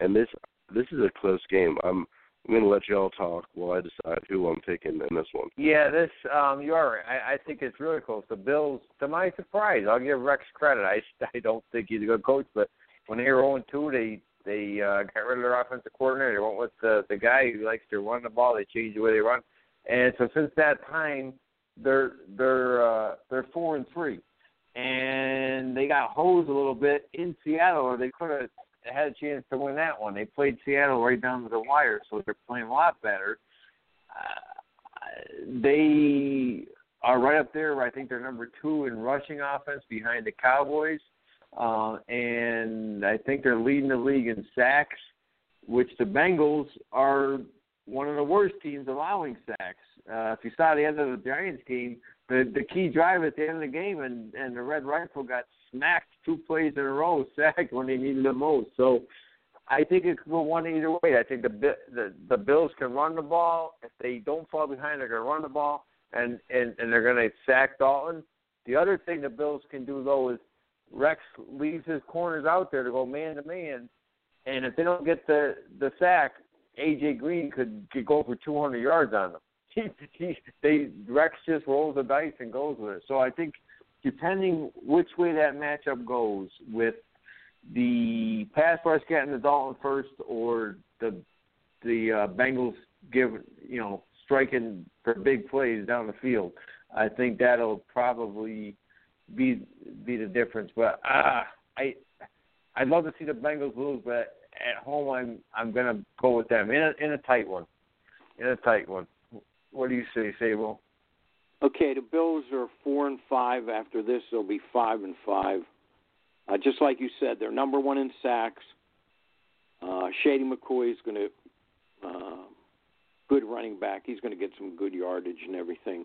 and this this is a close game. I'm I'm to let y'all talk while I decide who I'm picking in this one. Yeah, this um you are right. I, I think it's really close. The Bills, to my surprise, I'll give Rex credit. I I don't think he's a good coach, but when they were 0 2, they they uh, got rid of their offensive coordinator. They went with the the guy who likes to run the ball. They changed the way they run, and so since that time, they're they're uh, they're four and three, and they got hosed a little bit in Seattle, or they could have had a chance to win that one. They played Seattle right down to the wire, so they're playing a lot better. Uh, they are right up there. I think they're number two in rushing offense behind the Cowboys, uh, and I think they're leading the league in sacks, which the Bengals are one of the worst teams allowing sacks. Uh, if you saw the end of the Giants game, the the key drive at the end of the game, and and the Red Rifle got smacked two plays in a row, sacked when they needed the most. So. I think it could go one either way. I think the the the Bills can run the ball. If they don't fall behind, they're going to run the ball, and and and they're going to sack Dalton. The other thing the Bills can do though is Rex leaves his corners out there to go man to man, and if they don't get the the sack, AJ Green could, could go for 200 yards on them. He, he, they Rex just rolls the dice and goes with it. So I think depending which way that matchup goes, with the pass rush getting the Dalton first, or the the uh, Bengals give you know striking for big plays down the field, I think that'll probably be be the difference. But uh, I I'd love to see the Bengals lose, but at home I'm I'm gonna go with them in a in a tight one, in a tight one. What do you say, Sable? Okay, the Bills are four and five. After this, they'll be five and five. Uh, just like you said, they're number one in sacks. Uh, Shady McCoy is going to uh, good running back. He's going to get some good yardage and everything.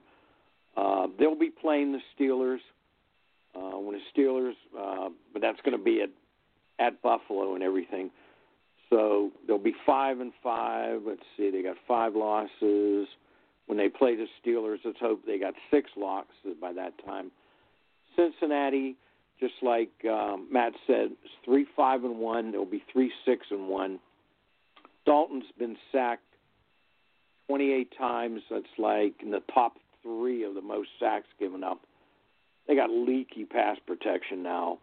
Uh, they'll be playing the Steelers. Uh, when the Steelers, uh, but that's going to be at at Buffalo and everything. So they'll be five and five. Let's see, they got five losses. When they play the Steelers, let's hope they got six losses by that time. Cincinnati, just like um, Matt said, is three five and one. They'll be three six and one. Dalton's been sacked 28 times. That's like in the top three of the most sacks given up. They got leaky pass protection now.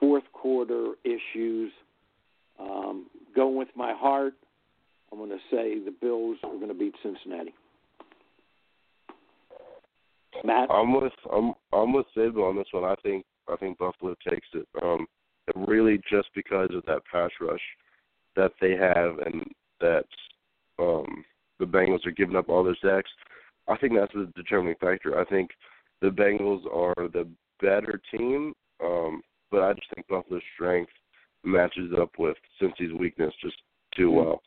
Fourth quarter issues. Um, going with my heart, I'm going to say the Bills are going to beat Cincinnati. Matt, I'm with I'm I'm with Sable on this one. I think I think Buffalo takes it. Um, really just because of that pass rush that they have and that um the Bengals are giving up all their sacks. I think that's the determining factor. I think the Bengals are the better team, um, but I just think Buffalo's strength matches up with Cincy's weakness just too well.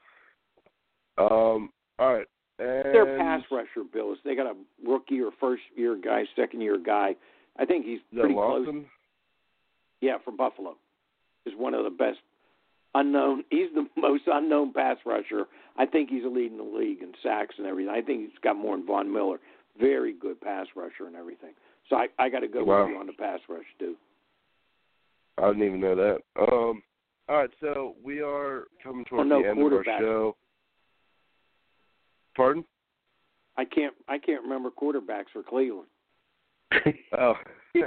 Um, all right. And their pass rusher, Bills. They got a rookie or first year guy, second year guy. I think he's pretty close. Yeah, from Buffalo. Is one of the best unknown. He's the most unknown pass rusher. I think he's leading the league in sacks and everything. I think he's got more than Von Miller. Very good pass rusher and everything. So I, I got to go Wow. with you on the pass rush too. I didn't even know that. Um, all right, so we are coming towards no the end of our show. Pardon? I can't I can't remember quarterbacks for Cleveland. oh,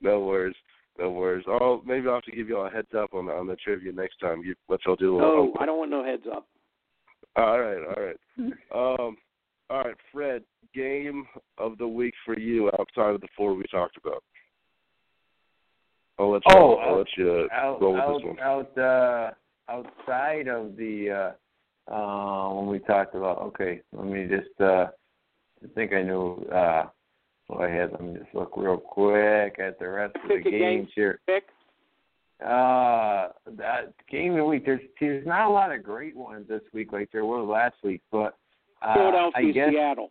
no worries, no worries. Oh, maybe I'll have to give you all a heads up on the on the trivia next time. You let y'all do a little. No, I don't want no heads up. All right, all right. Um, all right, Fred. Game of the week for you outside of the four we talked about. I'll let you. Oh, I'll let you out, roll with out, this one. out, uh, outside of the uh, when we talked about. Okay, let me just. Uh, I think I knew uh, what I had. Let me just look real quick at the rest of the games here. Pick. Uh, that game of the week. There's there's not a lot of great ones this week like there was last week, but uh, Philadelphia, I guess Seattle.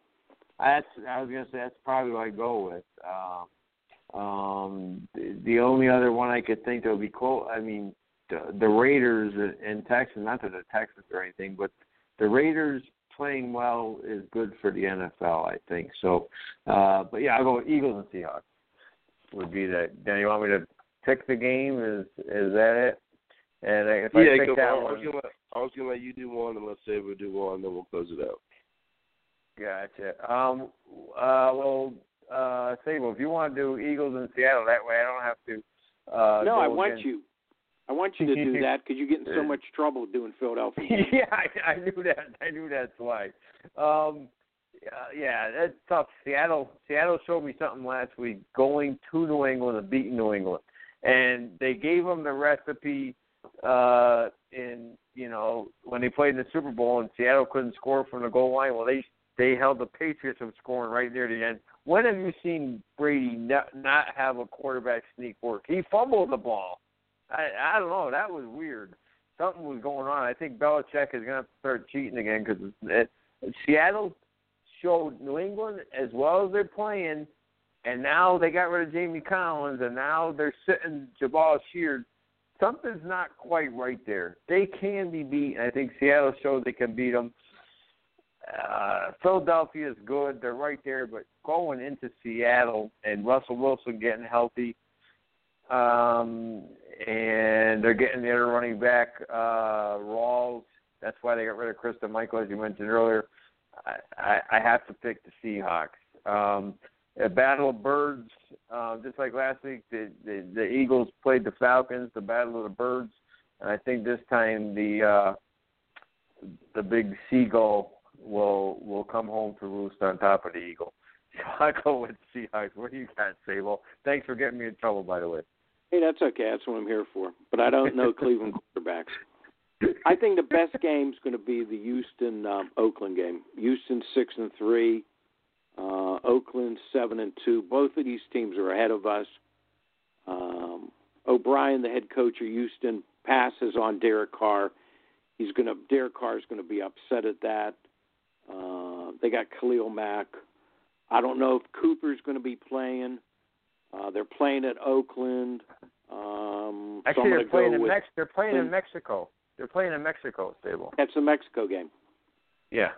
that's I was gonna say that's probably what I go with. Um, um, the, the only other one I could think that would be close. I mean, the, the Raiders and Texans. Not that the Texans or anything, but the Raiders playing well is good for the NFL. I think so. Uh, but yeah, I'll go with Eagles and Seahawks. Would be that. Then you want me to pick the game? Is is that it? And if I yeah, pick go, that I one, was gonna. I was gonna let you do one, and let's say we do one, then we'll close it out. Gotcha. Um. Uh. Well. Uh. Sable, if you want to do Eagles in Seattle, that way I don't have to. Uh, no, I want against- you. I want you to do that because you get in so much trouble doing Philadelphia. yeah, I, I knew that. I knew that's why. Um. Uh, yeah, that's tough. Seattle. Seattle showed me something last week. Going to New England and beating New England, and they gave them the recipe. Uh. In you know when they played in the Super Bowl and Seattle couldn't score from the goal line. Well, they they held the Patriots from scoring right near the end. When have you seen Brady not, not have a quarterback sneak work? He fumbled the ball. I I don't know. That was weird. Something was going on. I think Belichick is going to start cheating again because Seattle showed New England as well as they're playing, and now they got rid of Jamie Collins, and now they're sitting Jabaal Sheard. Something's not quite right there. They can be beat. I think Seattle showed they can beat them. Uh, Philadelphia is good. They're right there, but going into Seattle and Russell Wilson getting healthy, um, and they're getting the other running back, uh, Rawls. That's why they got rid of Christine Michael, as you mentioned earlier. I, I, I have to pick the Seahawks. Um, a battle of birds, uh, just like last week, the, the the Eagles played the Falcons, the battle of the birds, and I think this time the uh, the big seagull will will come home to roost on top of the eagle. So I go with Seahawks. What do you got, Sable? Thanks for getting me in trouble, by the way. Hey, that's okay. That's what I'm here for. But I don't know Cleveland quarterbacks. I think the best game's going to be the Houston um, Oakland game. Houston six and three, uh, Oakland seven and two. Both of these teams are ahead of us. Um, O'Brien, the head coach of Houston, passes on Derek Carr. He's going to Derek Carr is going to be upset at that. Uh, they got Khalil Mack. I don't know if Cooper's going to be playing. Uh, they're playing at Oakland. Um, so Actually, I'm they're playing in Mex. They're playing in. Mexico. They're playing in Mexico, Sable. That's a Mexico game. Yeah.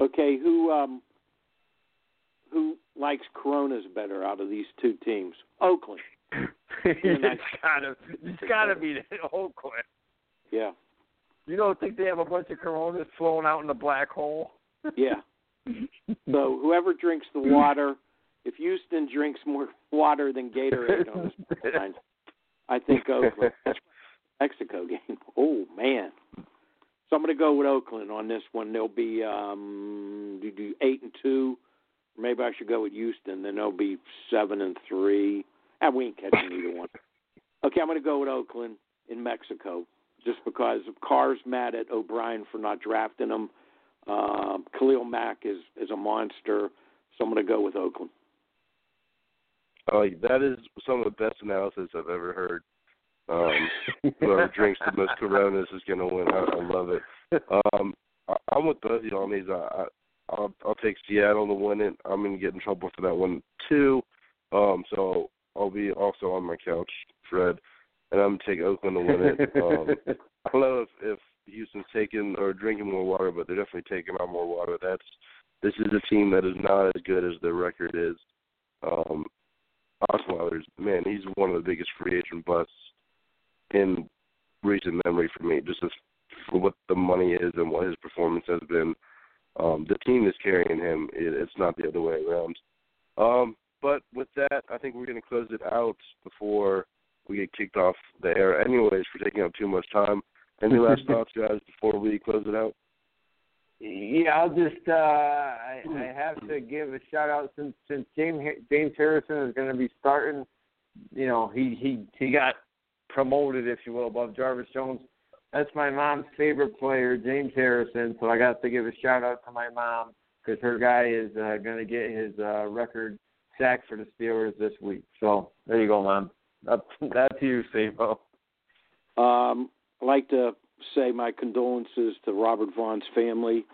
Okay, who um, who likes Coronas better out of these two teams? Oakland. it's gotta, it's gotta be the Oakland. Yeah, You don't think they have a bunch of Coronas flowing out in the black hole? yeah. So whoever drinks the water, if Houston drinks more water than Gatorade on this line, I think Oakland. That's Mexico game. Oh man. So I'm going to go with Oakland on this one. They'll be um, do do eight and two. Maybe I should go with Houston. Then they'll be seven and three. And we ain't catching either one. Okay, I'm going to go with Oakland in Mexico, just because Carr's mad at O'Brien for not drafting him. Um, Khalil Mack is is a monster, so I'm going to go with Oakland. Oh, that is some of the best analysis I've ever heard. Um, whoever drinks the most Coronas is going to win. I, I love it. Um, I, I'm with both of you on these. I, I, I'll, I'll take Seattle to win it. I'm going to get in trouble for that one too. Um, so I'll be also on my couch, Fred, and I'm going to take Oakland to win it. Um, I don't know if, if Houston's taking or drinking more water, but they're definitely taking on more water. That's this is a team that is not as good as their record is. Um, Osweiler's man, he's one of the biggest free agent busts in recent memory for me. Just as for what the money is and what his performance has been, um, the team is carrying him. It, it's not the other way around. Um, but with that, I think we're going to close it out before we get kicked off the air. Anyways, for taking up too much time. Any last thoughts, guys, before we close it out? Yeah, I'll just uh I, I have to give a shout out since since James James Harrison is going to be starting you know, he he he got promoted, if you will, above Jarvis Jones. That's my mom's favorite player, James Harrison. So I got to give a shout out to my mom because her guy is uh, going to get his uh, record sack for the Steelers this week. So there you go, mom. That's that's you, Sabo. Um, I'd like to say my condolences to Robert Vaughn's family,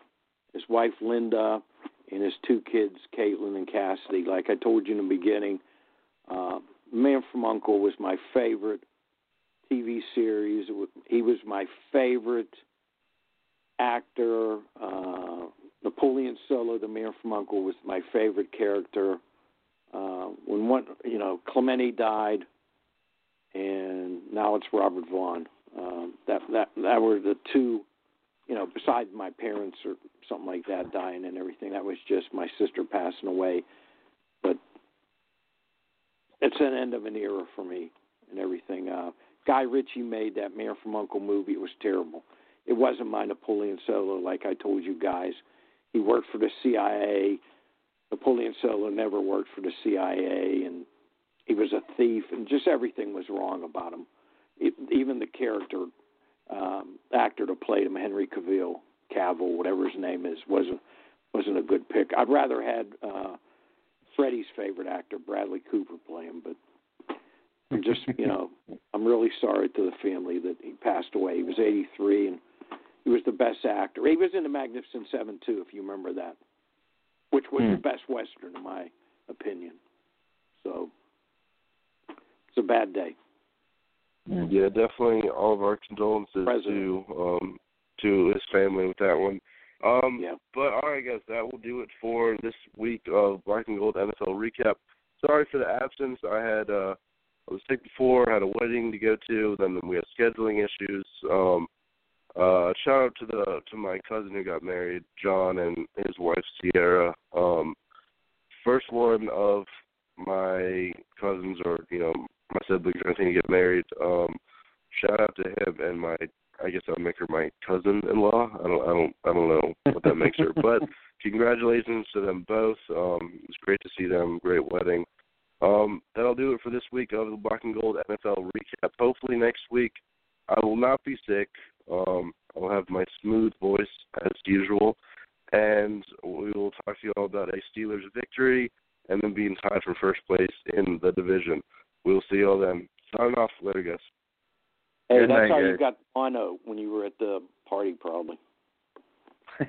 his wife Linda, and his two kids, Caitlin and Cassidy. Like I told you in the beginning, uh, Man from U.N.C.L.E was my favorite TV series. He was my favorite actor. Uh, Napoleon Solo, the Man from U.N.C.L.E, was my favorite character. Uh, when one, you know, Clemente died, and now it's Robert Vaughn. Um, that that that were the two, you know, besides my parents or something like that dying and everything. That was just my sister passing away, but it's an end of an era for me and everything. Uh, Guy Ritchie made that Man from U.N.C.L.E movie. It was terrible. It wasn't my Napoleon Solo, like I told you guys. He worked for the CIA. Napoleon Solo never worked for the CIA, and he was a thief, and just everything was wrong about him. Even the character um, actor to play him, Henry Cavill, Cavill, whatever his name is, wasn't wasn't a good pick. I'd rather had uh, Freddie's favorite actor, Bradley Cooper, play him, but I'm just you know I'm really sorry to the family that he passed away. He was 83 and he was the best actor. He was in the Magnificent Seven too, if you remember that, which was Hmm. the best western in my opinion. So it's a bad day. Yeah, definitely all of our condolences President. to um to his family with that one. Um Yeah. but all right guys, that will do it for this week of Black and Gold NFL recap. Sorry for the absence. I had uh I was sick before, had a wedding to go to, then we had scheduling issues. Um uh shout out to the to my cousin who got married, John and his wife Sierra. Um first one of my cousins or, you know, my siblings or going to get married. Um, shout out to him and my I guess I'll make her my cousin in law. I don't I don't I don't know what that makes her. But congratulations to them both. Um it was great to see them, great wedding. Um that'll do it for this week of the Black and Gold NFL recap. Hopefully next week I will not be sick. Um I'll have my smooth voice as usual. And we will talk to you all about a Steelers victory and then being tied for first place in the division. We'll see you all then. Signing off. Later, guys. Hey, Good that's night, how you guys. got mono when you were at the party, probably.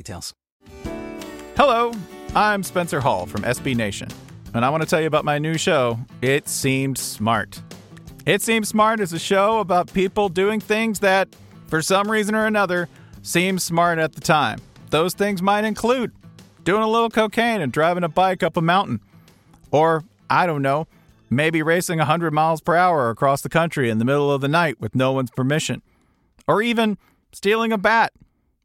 details. Hello, I'm Spencer Hall from SB Nation, and I want to tell you about my new show, It Seemed Smart. It Seems Smart is a show about people doing things that, for some reason or another, seem smart at the time. Those things might include doing a little cocaine and driving a bike up a mountain. Or, I don't know, maybe racing 100 miles per hour across the country in the middle of the night with no one's permission. Or even stealing a bat